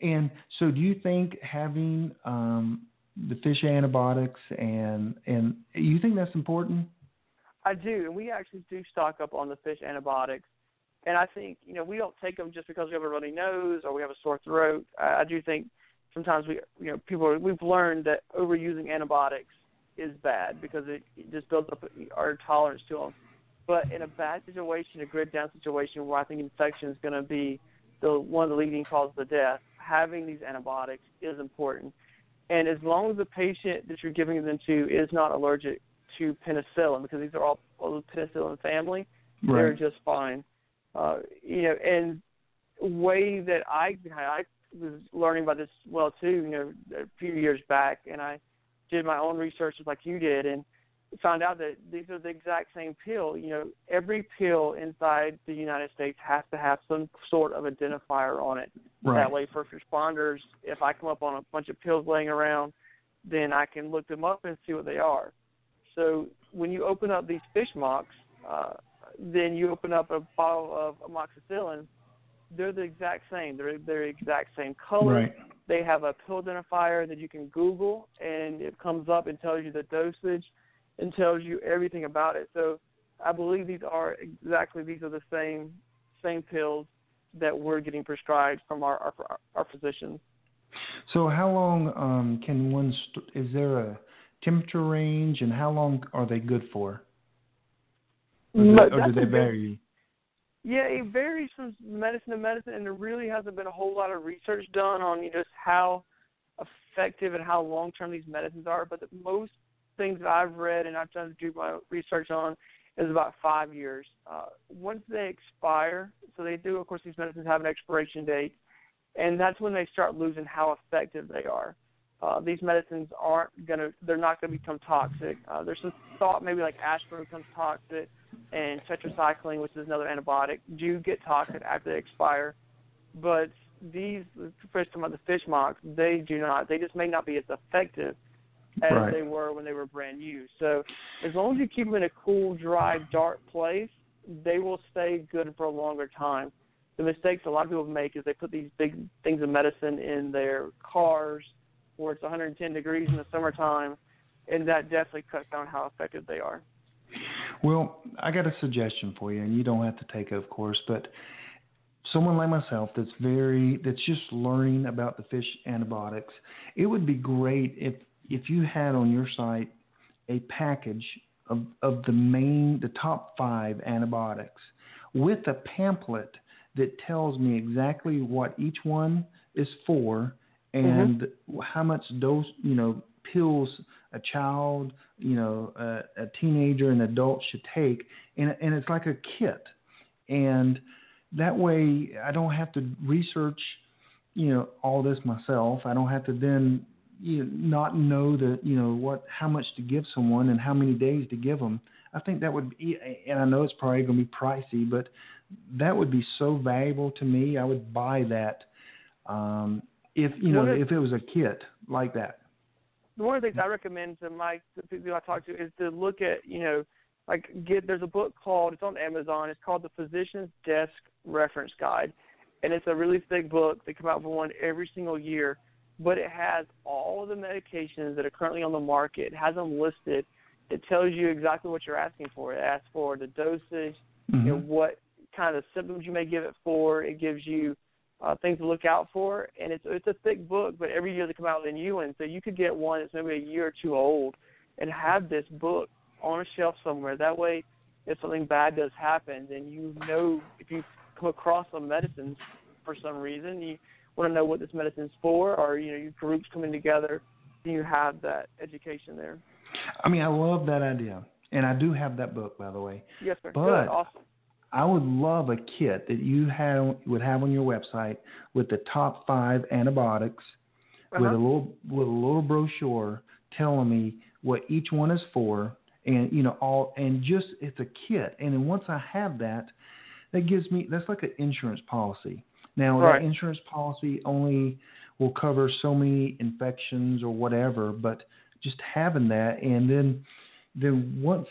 And so, do you think having um, the fish antibiotics and and you think that's important? I do, and we actually do stock up on the fish antibiotics. And I think you know we don't take them just because we have a runny nose or we have a sore throat. I, I do think sometimes we you know people are, we've learned that overusing antibiotics is bad because it, it just builds up our tolerance to them. But in a bad situation, a grid down situation where I think infection is going to be the one of the leading causes of death, having these antibiotics is important. And as long as the patient that you're giving them to is not allergic to penicillin, because these are all, all the penicillin family, they're just fine. Uh, you know, and way that I I was learning about this well too, you know, a few years back, and I did my own research just like you did, and found out that these are the exact same pill. You know, every pill inside the United States has to have some sort of identifier on it. Right. That way, first responders, if I come up on a bunch of pills laying around, then I can look them up and see what they are. So when you open up these Fish Mox, uh, then you open up a bottle of amoxicillin. They're the exact same. They're they're the exact same color. Right. They have a pill identifier that you can Google, and it comes up and tells you the dosage and tells you everything about it. So I believe these are exactly these are the same same pills that we're getting prescribed from our our, our physicians. So how long um, can one? St- is there a temperature range, and how long are they good for? Or, do, No, or do they vary? Yeah, it varies from medicine to medicine, and there really hasn't been a whole lot of research done on you know, just how effective and how long term these medicines are. But the most things that I've read and I've done to do my research on is about five years. Uh, once they expire, so they do, of course, these medicines have an expiration date, and that's when they start losing how effective they are. Uh, these medicines aren't gonna, they're not gonna become toxic. Uh, there's some thought maybe like aspirin becomes toxic, and tetracycline, which is another antibiotic, do get toxic after they expire. But these, first talking about the Fish Mox, they do not. They just may not be as effective as Right. they were when they were brand new. So as long as you keep them in a cool, dry, dark place, they will stay good for a longer time. The mistakes a lot of people make is they put these big things of medicine in their cars where it's 110 degrees in the summertime, and that definitely cuts down how effective they are. Well, I got a suggestion for you, and you don't have to take it, of course, but someone like myself that's very that's just learning about the fish antibiotics, it would be great if if you had on your site a package of of the main the top 5 antibiotics with a pamphlet that tells me exactly what each one is for and how much dose, you know, pills a child, you know, a, a teenager an adult should take, and and it's like a kit, and that way I don't have to research, you know, all this myself. I don't have to then you know, not know the you know what how much to give someone and how many days to give them. I think that would be, and I know it's probably going to be pricey, but that would be so valuable to me. I would buy that um, if you know if- it was a kit like that. one of the things I recommend to my to people I talk to is to look at you know like get there's a book called it's on Amazon. It's called the Physician's Desk Reference Guide. And it's a really thick book they come out with one every single year. But it has all of the medications that are currently on the market. It has them listed. It tells you exactly what you're asking for. It asks for the dosage you know Mhm. what kind of symptoms you may give it for. It gives you uh, things to look out for. And it's it's a thick book, but every year they come out with a new one. So you could get one that's maybe a year or two old and have this book on a shelf somewhere. That way, if something bad does happen, then you know if you come across some medicines for some reason, you want to know what this medicine's for, or you know your groups coming together, you have that education there. I mean, I love that idea, and I do have that book, by the way. Yes, sir. But Good. Awesome. I would love a kit that you have would have on your website with the top five antibiotics, with a Uh-huh. little with a little brochure telling me what each one is for, and you know all, and just it's a kit. And then once I have that, that gives me that's like an insurance policy. Now Right. that insurance policy only will cover so many infections or whatever, but just having that, and then then once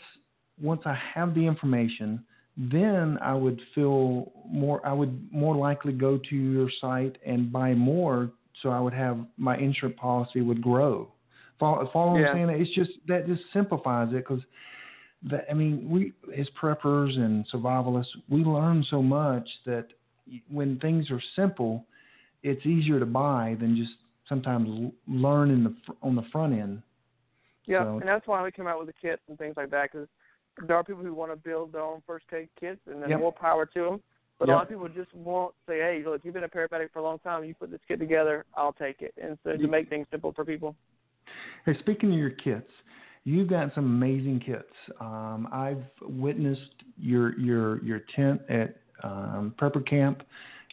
once I have the information then I would feel more. I would more likely go to your site and buy more, so I would have my insurance policy would grow. Follow, follow what Yeah. I'm saying? It's just that just simplifies it because that I mean we as preppers and survivalists we learn so much that when things are simple, it's easier to buy than just sometimes learn in the on the front end. Yeah, So- and that's why we come out with the kits and things like that because there are people who want to build their own first aid kits, and then Yep. more power to them. But a lot of people just won't say, "Hey, look, you've been a paramedic for a long time. You put this kit together, I'll take it." And so to make things simple for people. Hey, speaking of your kits, you've got some amazing kits. Um, I've witnessed your your your tent at um, Prepper Camp.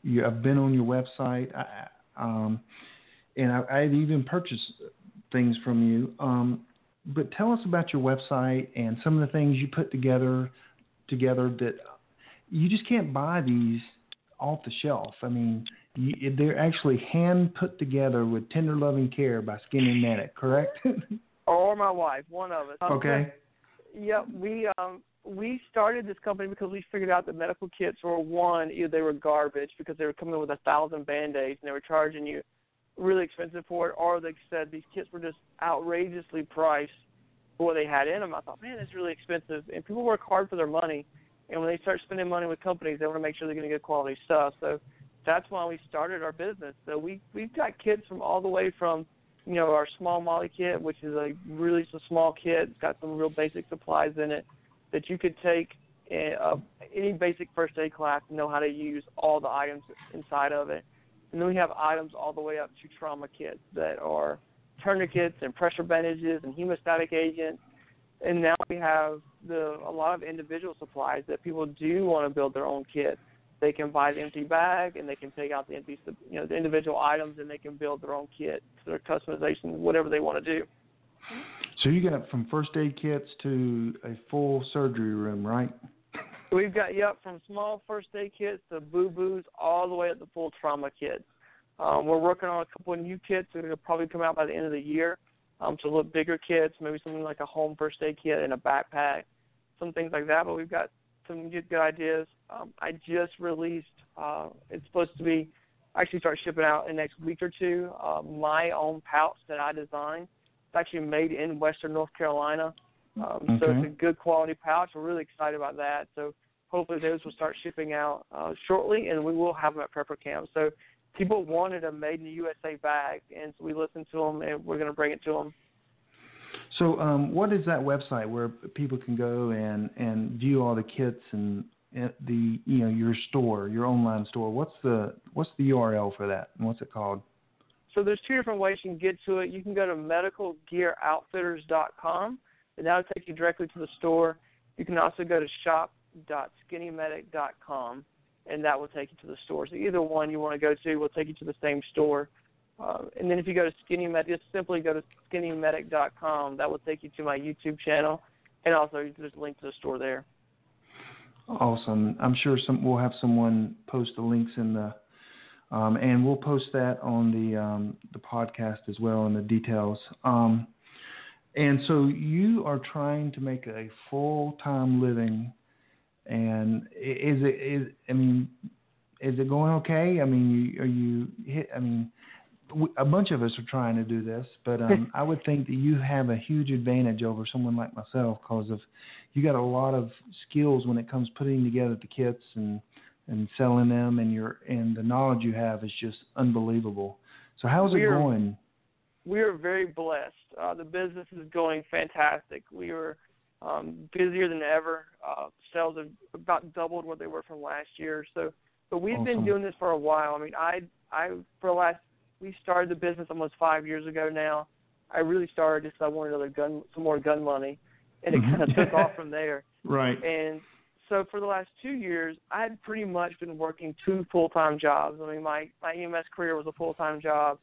you, I've been on your website, I, um, and I, I've even purchased things from you. Um, but tell us about your website and some of the things you put together together that you just can't buy these off the shelf. I mean, you, they're actually hand put together with tender loving care by Skinny Medic, correct? or my wife, one of us. Okay. Yeah, we um we started this company because we figured out that medical kits were one, either they were garbage because they were coming in with a thousand band aids and they were charging you really expensive for it, or they said these kits were just outrageously priced for what they had in them. I thought, man, it's really expensive, and people work hard for their money, and when they start spending money with companies, they want to make sure they're going to get quality stuff. So that's why we started our business. So we we've got kits from all the way from you know our small Molly kit, which is a really a small kit, it's got some real basic supplies in it that you could take in, uh, any basic first aid class and know how to use all the items inside of it. And then we have items all the way up to trauma kits that are tourniquets and pressure bandages and hemostatic agents. And now we have the a lot of individual supplies that people do want to build their own kit. They can buy the empty bag and they can take out the empty, you know, the individual items and they can build their own kit, their customization, whatever they want to do. So you got from first aid kits to a full surgery room, right? We've got yep from small first aid kits to boo boos all the way up to full trauma kits. Um, we're working on a couple of new kits that will probably come out by the end of the year. Um, so look bigger kits, maybe something like a home first aid kit and a backpack, some things like that. But we've got some good, good ideas. Um, I just released. Uh, it's supposed to be actually start shipping out in the next week or two. Uh, my own pouch that I designed it's actually made in Western North Carolina. Um, okay. So it's a good quality pouch. We're really excited about that. So hopefully those will start shipping out uh, shortly, and we will have them at Prepper Camp. So people wanted a made in the USA bag, and so we listened to them, and we're going to bring it to them. So, um, what is that website where people can go and and view all the kits and the you know your store, your online store? What's the what's the URL for that, and what's it called? So there's two different ways you can get to it. You can go to medicalgearoutfitters.com, and that'll take you directly to the store. You can also go to shop.skinnymedic.com, and that will take you to the store. So either one you want to go to will take you to the same store. Uh, and then if you go to Skinny Medic, just simply go to skinnymedic.com. That will take you to my YouTube channel, and also there's a link to the store there. Awesome. I'm sure some we'll have someone post the links in the um, and we'll post that on the um, the podcast as well in the details. Um, and so you are trying to make a full time living, and is it is I mean, is it going okay? I mean, are you hit? I mean, a bunch of us are trying to do this, but um, I would think that you have a huge advantage over someone like myself because of you got a lot of skills when it comes putting together the kits and and selling them, and your and the knowledge you have is just unbelievable. So how's it going? We are very blessed. Uh, the business is going fantastic. We are um, busier than ever. Uh, sales have about doubled what they were from last year. So, but we've awesome. been doing this for a while. I mean, I I for the last we started the business almost five years ago now. I really started just I wanted another gun, some more gun money, and it kind of took off from there. Right. And so for the last two years, I had pretty much been working two full time jobs. I mean, my my EMS career was a full time job,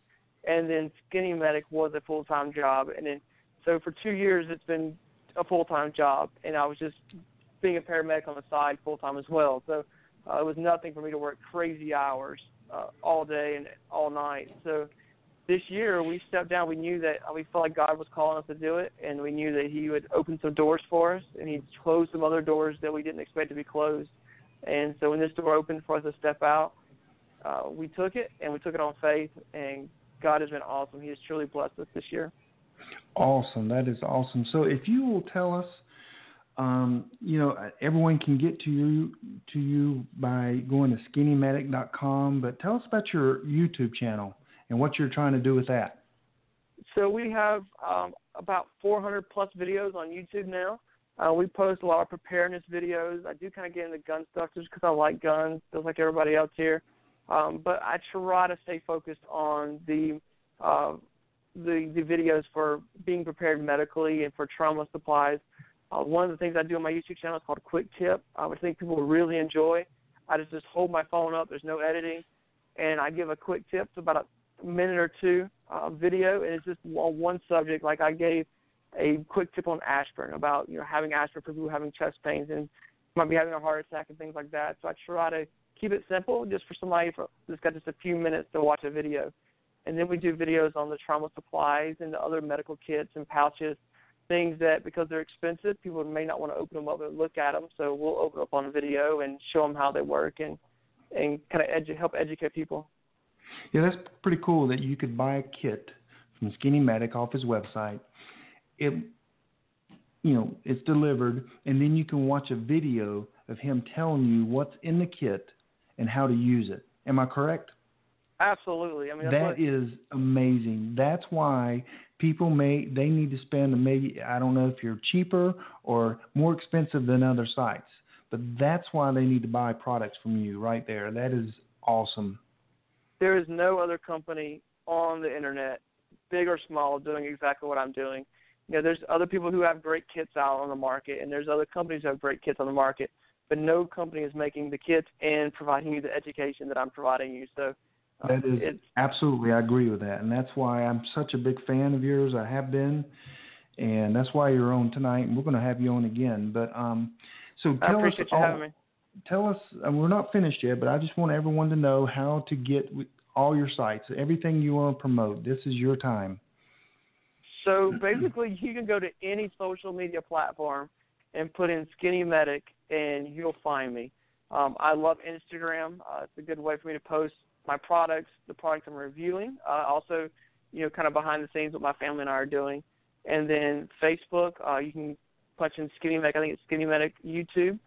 and then Skinny Medic was a full time job, and then so for two years it's been a full time job, and I was just being a paramedic on the side full time as well. So uh, it was nothing for me to work crazy hours uh, all day and all night. So this year we stepped down. We knew that we felt like God was calling us to do it, and we knew that He would open some doors for us, and He'd close some other doors that we didn't expect to be closed. And so when this door opened for us to step out, uh, we took it, and we took it on faith, and God has been awesome. He has truly blessed us this year. Awesome, that is awesome. So if you will tell us, um, you know, everyone can get to you to you by going to skinnymedic.com, but tell us about your YouTube channel and what you're trying to do with that. So we have um, about 400 plus videos on YouTube now. Uh, we post a lot of preparedness videos. I do kind of get into gun stuff just because I like guns, just like everybody else here. Um, but I try to stay focused on the uh, the the videos for being prepared medically and for trauma supplies. Uh, one of the things I do on my YouTube channel is called Quick Tip, uh, which I think people will really enjoy. I just just hold my phone up. There's no editing, and I give a quick tip. It's about a minute or two uh, video, and it's just on one subject. Like I gave a quick tip on aspirin about you know having aspirin for people having chest pains and might be having a heart attack and things like that. So I try to keep it simple, just for somebody that's got just a few minutes to watch a video. And then we do videos on the trauma supplies and the other medical kits and pouches, things that because they're expensive, people may not want to open them up and look at them. So we'll open up on a video and show them how they work and and kind of edu- help educate people. Yeah, that's pretty cool that you could buy a kit from Skinny Medic off his website. It, you know, it's delivered, and then you can watch a video of him telling you what's in the kit and how to use it. Am I correct? Absolutely. I mean, that what, is amazing. That's why people may they need to spend maybe I don't know if you're cheaper or more expensive than other sites, but that's why they need to buy products from you right there. That is awesome. There is no other company on the internet, big or small, doing exactly what I'm doing. You know, there's other people who have great kits out on the market, and there's other companies who have great kits on the market, but no company is making the kits and providing you the education that I'm providing you. So uh, that is it's, absolutely, I agree with that, and that's why I'm such a big fan of yours. I have been, and that's why you're on tonight, and we're going to have you on again. But um, so tell us you all, having me. tell us, and we're not finished yet, but I just want everyone to know how to get all your sites, everything you want to promote. This is your time. So basically, you can go to any social media platform and put in Skinny Medic, and you'll find me. Um, I love Instagram. Uh, it's a good way for me to post my products, the products I'm reviewing. Uh, also, you know, kind of behind the scenes what my family and I are doing. And then Facebook, uh, you can punch in Skinny Medic. I think it's Skinny Medic YouTube,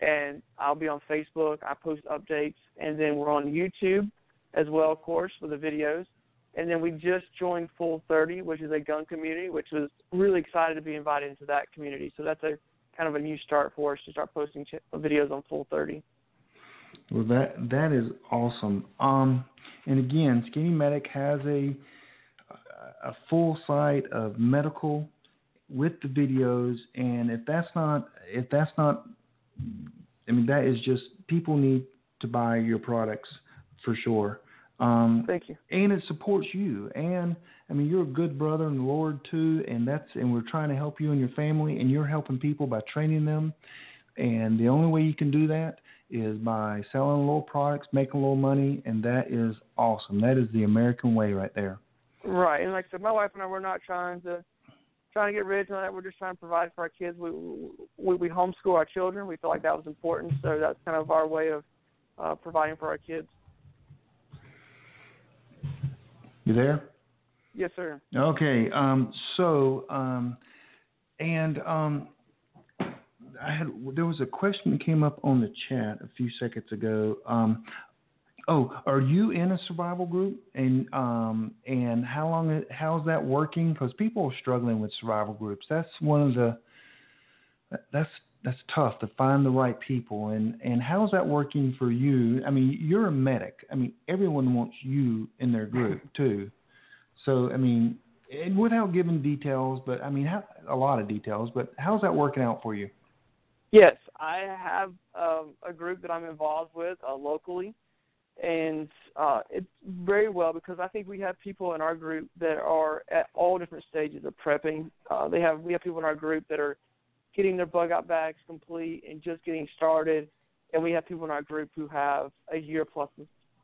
and I'll be on Facebook. I post updates, and then we're on YouTube as well, of course, for the videos. And then we just joined Full 30, which is a gun community, which was really excited to be invited into that community. So that's a kind of a new start for us to start posting ch- videos on Full 30. Well, that that is awesome. Um, and again, Skinny Medic has a a full site of medical with the videos, and if that's not if that's not, I mean, that is just people need to buy your products for sure. Um, Thank you. And it supports you. And I mean, you're a good brother in the Lord too, and that's and we're trying to help you and your family, and you're helping people by training them. And the only way you can do that is by selling little products, making a little money, and that is awesome. That is the American way right there. Right, and like I said, my wife and I we're not trying to trying to get rich on that. We're just trying to provide for our kids. We we, we homeschool our children. We feel like that was important, so that's kind of our way of uh, providing for our kids. You there? Yes, sir. Okay. Um, so, um, and um, I had there was a question that came up on the chat a few seconds ago. Um, oh, are you in a survival group? And um, and how long? How's that working? Because people are struggling with survival groups. That's one of the that's that's tough to find the right people. And and how's that working for you? I mean, you're a medic. I mean, everyone wants you in their group too. So I mean, without giving details, but I mean, how, a lot of details. But how's that working out for you? Yes, I have um, a group that I'm involved with uh, locally, and uh, it's very well because I think we have people in our group that are at all different stages of prepping. Uh, they have we have people in our group that are getting their bug out bags complete and just getting started, and we have people in our group who have a year plus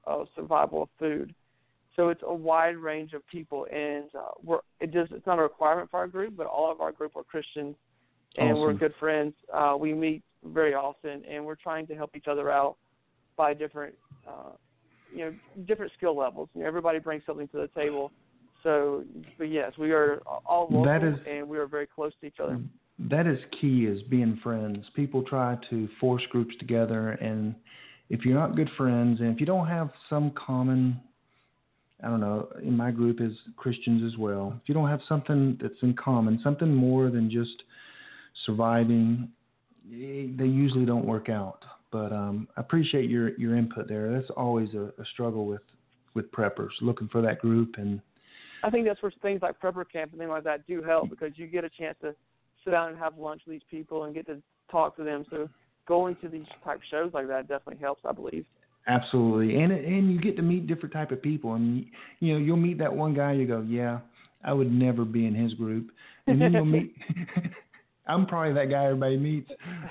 of survival of food. So it's a wide range of people, and uh, we're it just it's not a requirement for our group, but all of our group are Christians, and awesome. we're good friends. Uh, we meet very often, and we're trying to help each other out by different, uh, you know, different skill levels. You know, everybody brings something to the table. So, but yes, we are all local, that is, and we are very close to each other. That is key is being friends. People try to force groups together, and if you're not good friends, and if you don't have some common I don't know, in my group is Christians as well. If you don't have something that's in common, something more than just surviving, they usually don't work out. But um, I appreciate your your input there. That's always a, a struggle with with preppers looking for that group and. I think that's where things like prepper camp and things like that do help because you get a chance to sit down and have lunch with these people and get to talk to them. So going to these type shows like that definitely helps. I believe. Absolutely, and and you get to meet different type of people, and you know you'll meet that one guy. You go, yeah, I would never be in his group, and then you'll meet. I'm probably that guy everybody meets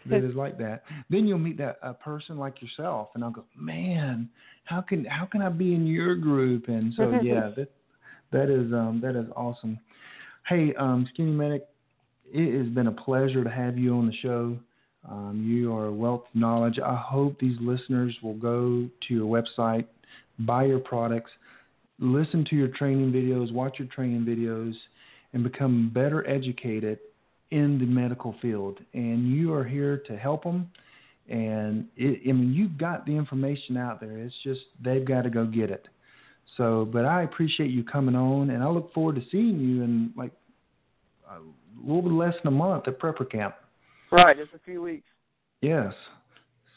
that is like that. Then you'll meet that a person like yourself, and I'll go, man, how can how can I be in your group? And so yeah, that that is um, that is awesome. Hey, um, Skinny Medic, it has been a pleasure to have you on the show. Um, you are a wealth of knowledge. I hope these listeners will go to your website, buy your products, listen to your training videos, watch your training videos, and become better educated in the medical field. And you are here to help them. And it, I mean, you've got the information out there. It's just they've got to go get it. So, but I appreciate you coming on, and I look forward to seeing you in like a little bit less than a month at Prepper Camp. Right, just a few weeks. Yes.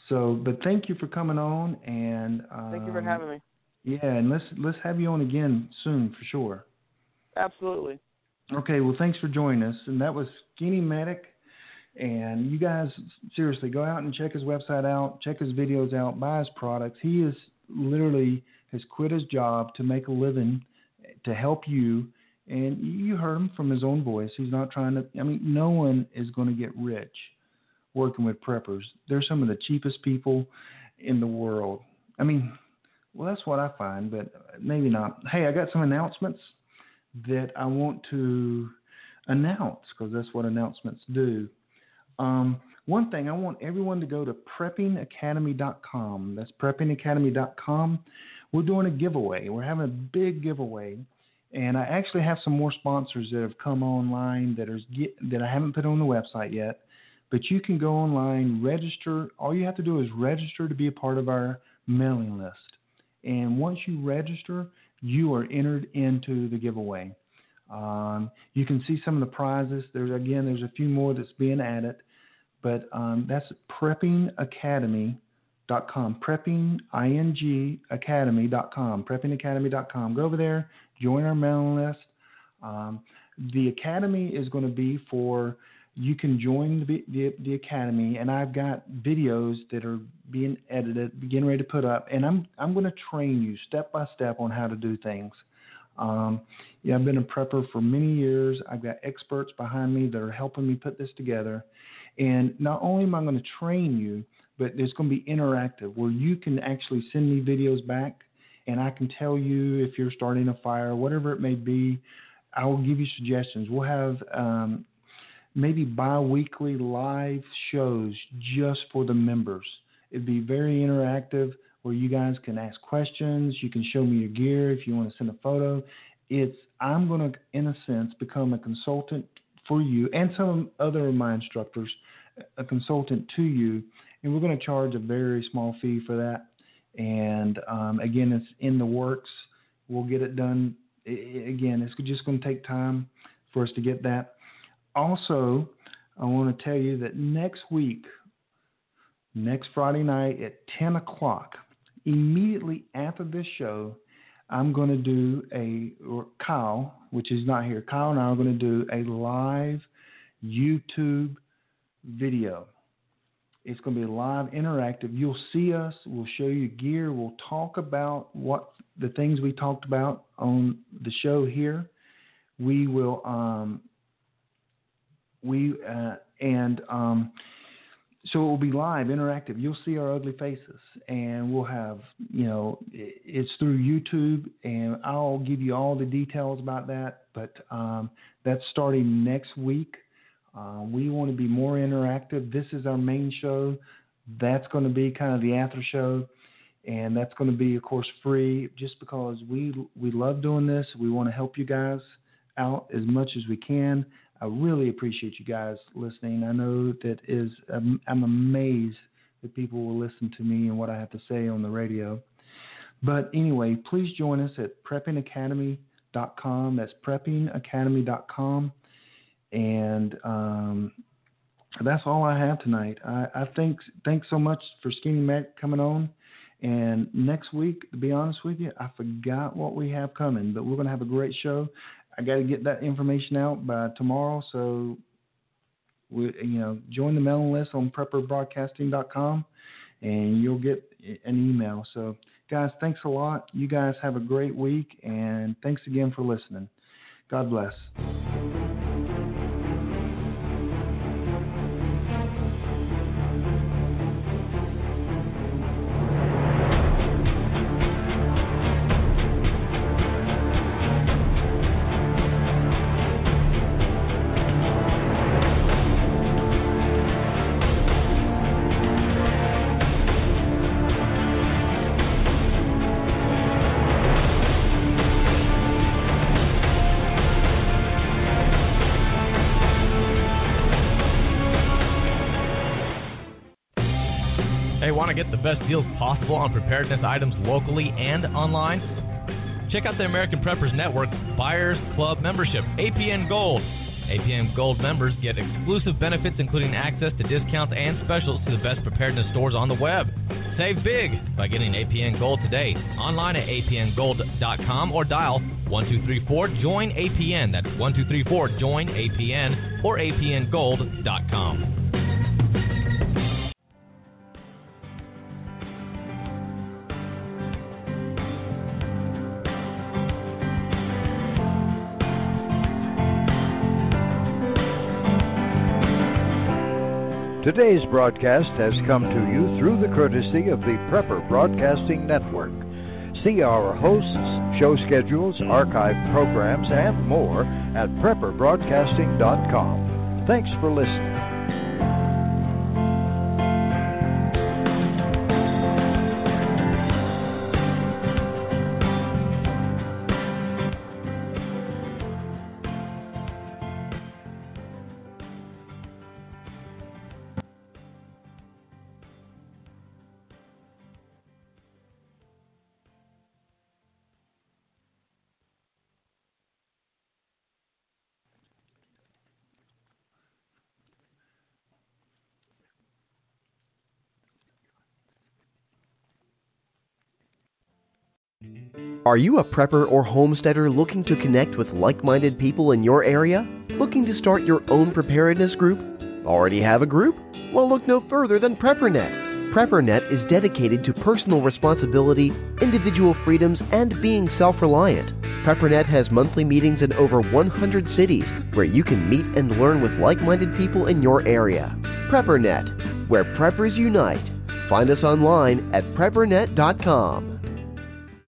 So, but thank you for coming on, and um, thank you for having me. Yeah, and let's let's have you on again soon for sure. Absolutely. Okay, well, thanks for joining us, and that was Skinny Medic. And you guys, seriously, go out and check his website out, check his videos out, buy his products. He is literally has quit his job to make a living to help you. And you heard him from his own voice. He's not trying to, I mean, no one is going to get rich working with preppers. They're some of the cheapest people in the world. I mean, well, that's what I find, but maybe not. Hey, I got some announcements that I want to announce because that's what announcements do. Um, one thing, I want everyone to go to preppingacademy.com. That's preppingacademy.com. We're doing a giveaway. We're having a big giveaway. And I actually have some more sponsors that have come online that are that I haven't put on the website yet. But you can go online, register. All you have to do is register to be a part of our mailing list. And once you register, you are entered into the giveaway. Um, you can see some of the prizes. There's again, there's a few more that's being added, but um, that's preppingacademy.com. Preppingingacademy.com. Preppingacademy.com. Go over there, join our mailing list. Um, the academy is going to be for you can join the, the, the academy, and I've got videos that are being edited, getting ready to put up, and I'm I'm going to train you step by step on how to do things. Um, yeah, I've been a prepper for many years. I've got experts behind me that are helping me put this together. And not only am I going to train you, but it's going to be interactive where you can actually send me videos back and I can tell you if you're starting a fire, whatever it may be. I will give you suggestions. We'll have um, maybe bi-weekly live shows just for the members. It'd be very interactive where you guys can ask questions. You can show me your gear if you want to send a photo. It's I'm going to, in a sense, become a consultant for you and some other of my instructors, a consultant to you, and we're going to charge a very small fee for that. And um, again, it's in the works. We'll get it done. Again, it's just going to take time for us to get that also, I want to tell you that next week, next Friday night at 10 o'clock, immediately after this show, I'm going to do a, Kyle, which is not here, Kyle and I are going to do a live YouTube video. It's going to be live, interactive. You'll see us. We'll show you gear. We'll talk about what the things we talked about on the show here. We will um, we uh, and um, so it will be live, interactive. You'll see our ugly faces, and we'll have you know it's through YouTube, and I'll give you all the details about that. But um, that's starting next week. Uh, we want to be more interactive. This is our main show. That's going to be kind of the after show, and that's going to be, of course, free. Just because we we love doing this, we want to help you guys out as much as we can. I really appreciate you guys listening. I know that is I'm, I'm amazed that people will listen to me and what I have to say on the radio. But anyway, please join us at preppingacademy.com. That's preppingacademy.com. And um, that's all I have tonight. I, I think thanks so much for Skinny Mac coming on. And next week, to be honest with you, I forgot what we have coming, but we're going to have a great show. I got to get that information out by tomorrow. So We, you know, join the mailing list on prepperbroadcasting.com, and you'll get an email. So, guys, thanks a lot. You guys have a great week, and thanks again for listening. God bless. Best deals possible on preparedness items locally and online? Check out the American Preppers Network Buyers Club membership, APN Gold. APN Gold members get exclusive benefits, including access to discounts and specials to the best preparedness stores on the web. Save big by getting APN Gold today, online at apngold.com or dial 1234 Join APN. That's 1234 Join APN or apngold.com. Today's broadcast has come to you through the courtesy of the Prepper Broadcasting Network. See our hosts, show schedules, archived programs, and more at prepperbroadcasting.com. Thanks for listening. Are you a prepper or homesteader looking to connect with like minded people in your area? Looking to start your own preparedness group? Already have a group? Well, look no further than PrepperNet. PrepperNet is dedicated to personal responsibility, individual freedoms, and being self reliant. PrepperNet has monthly meetings in over 100 cities where you can meet and learn with like minded people in your area. PrepperNet, where preppers unite. Find us online at preppernet.com.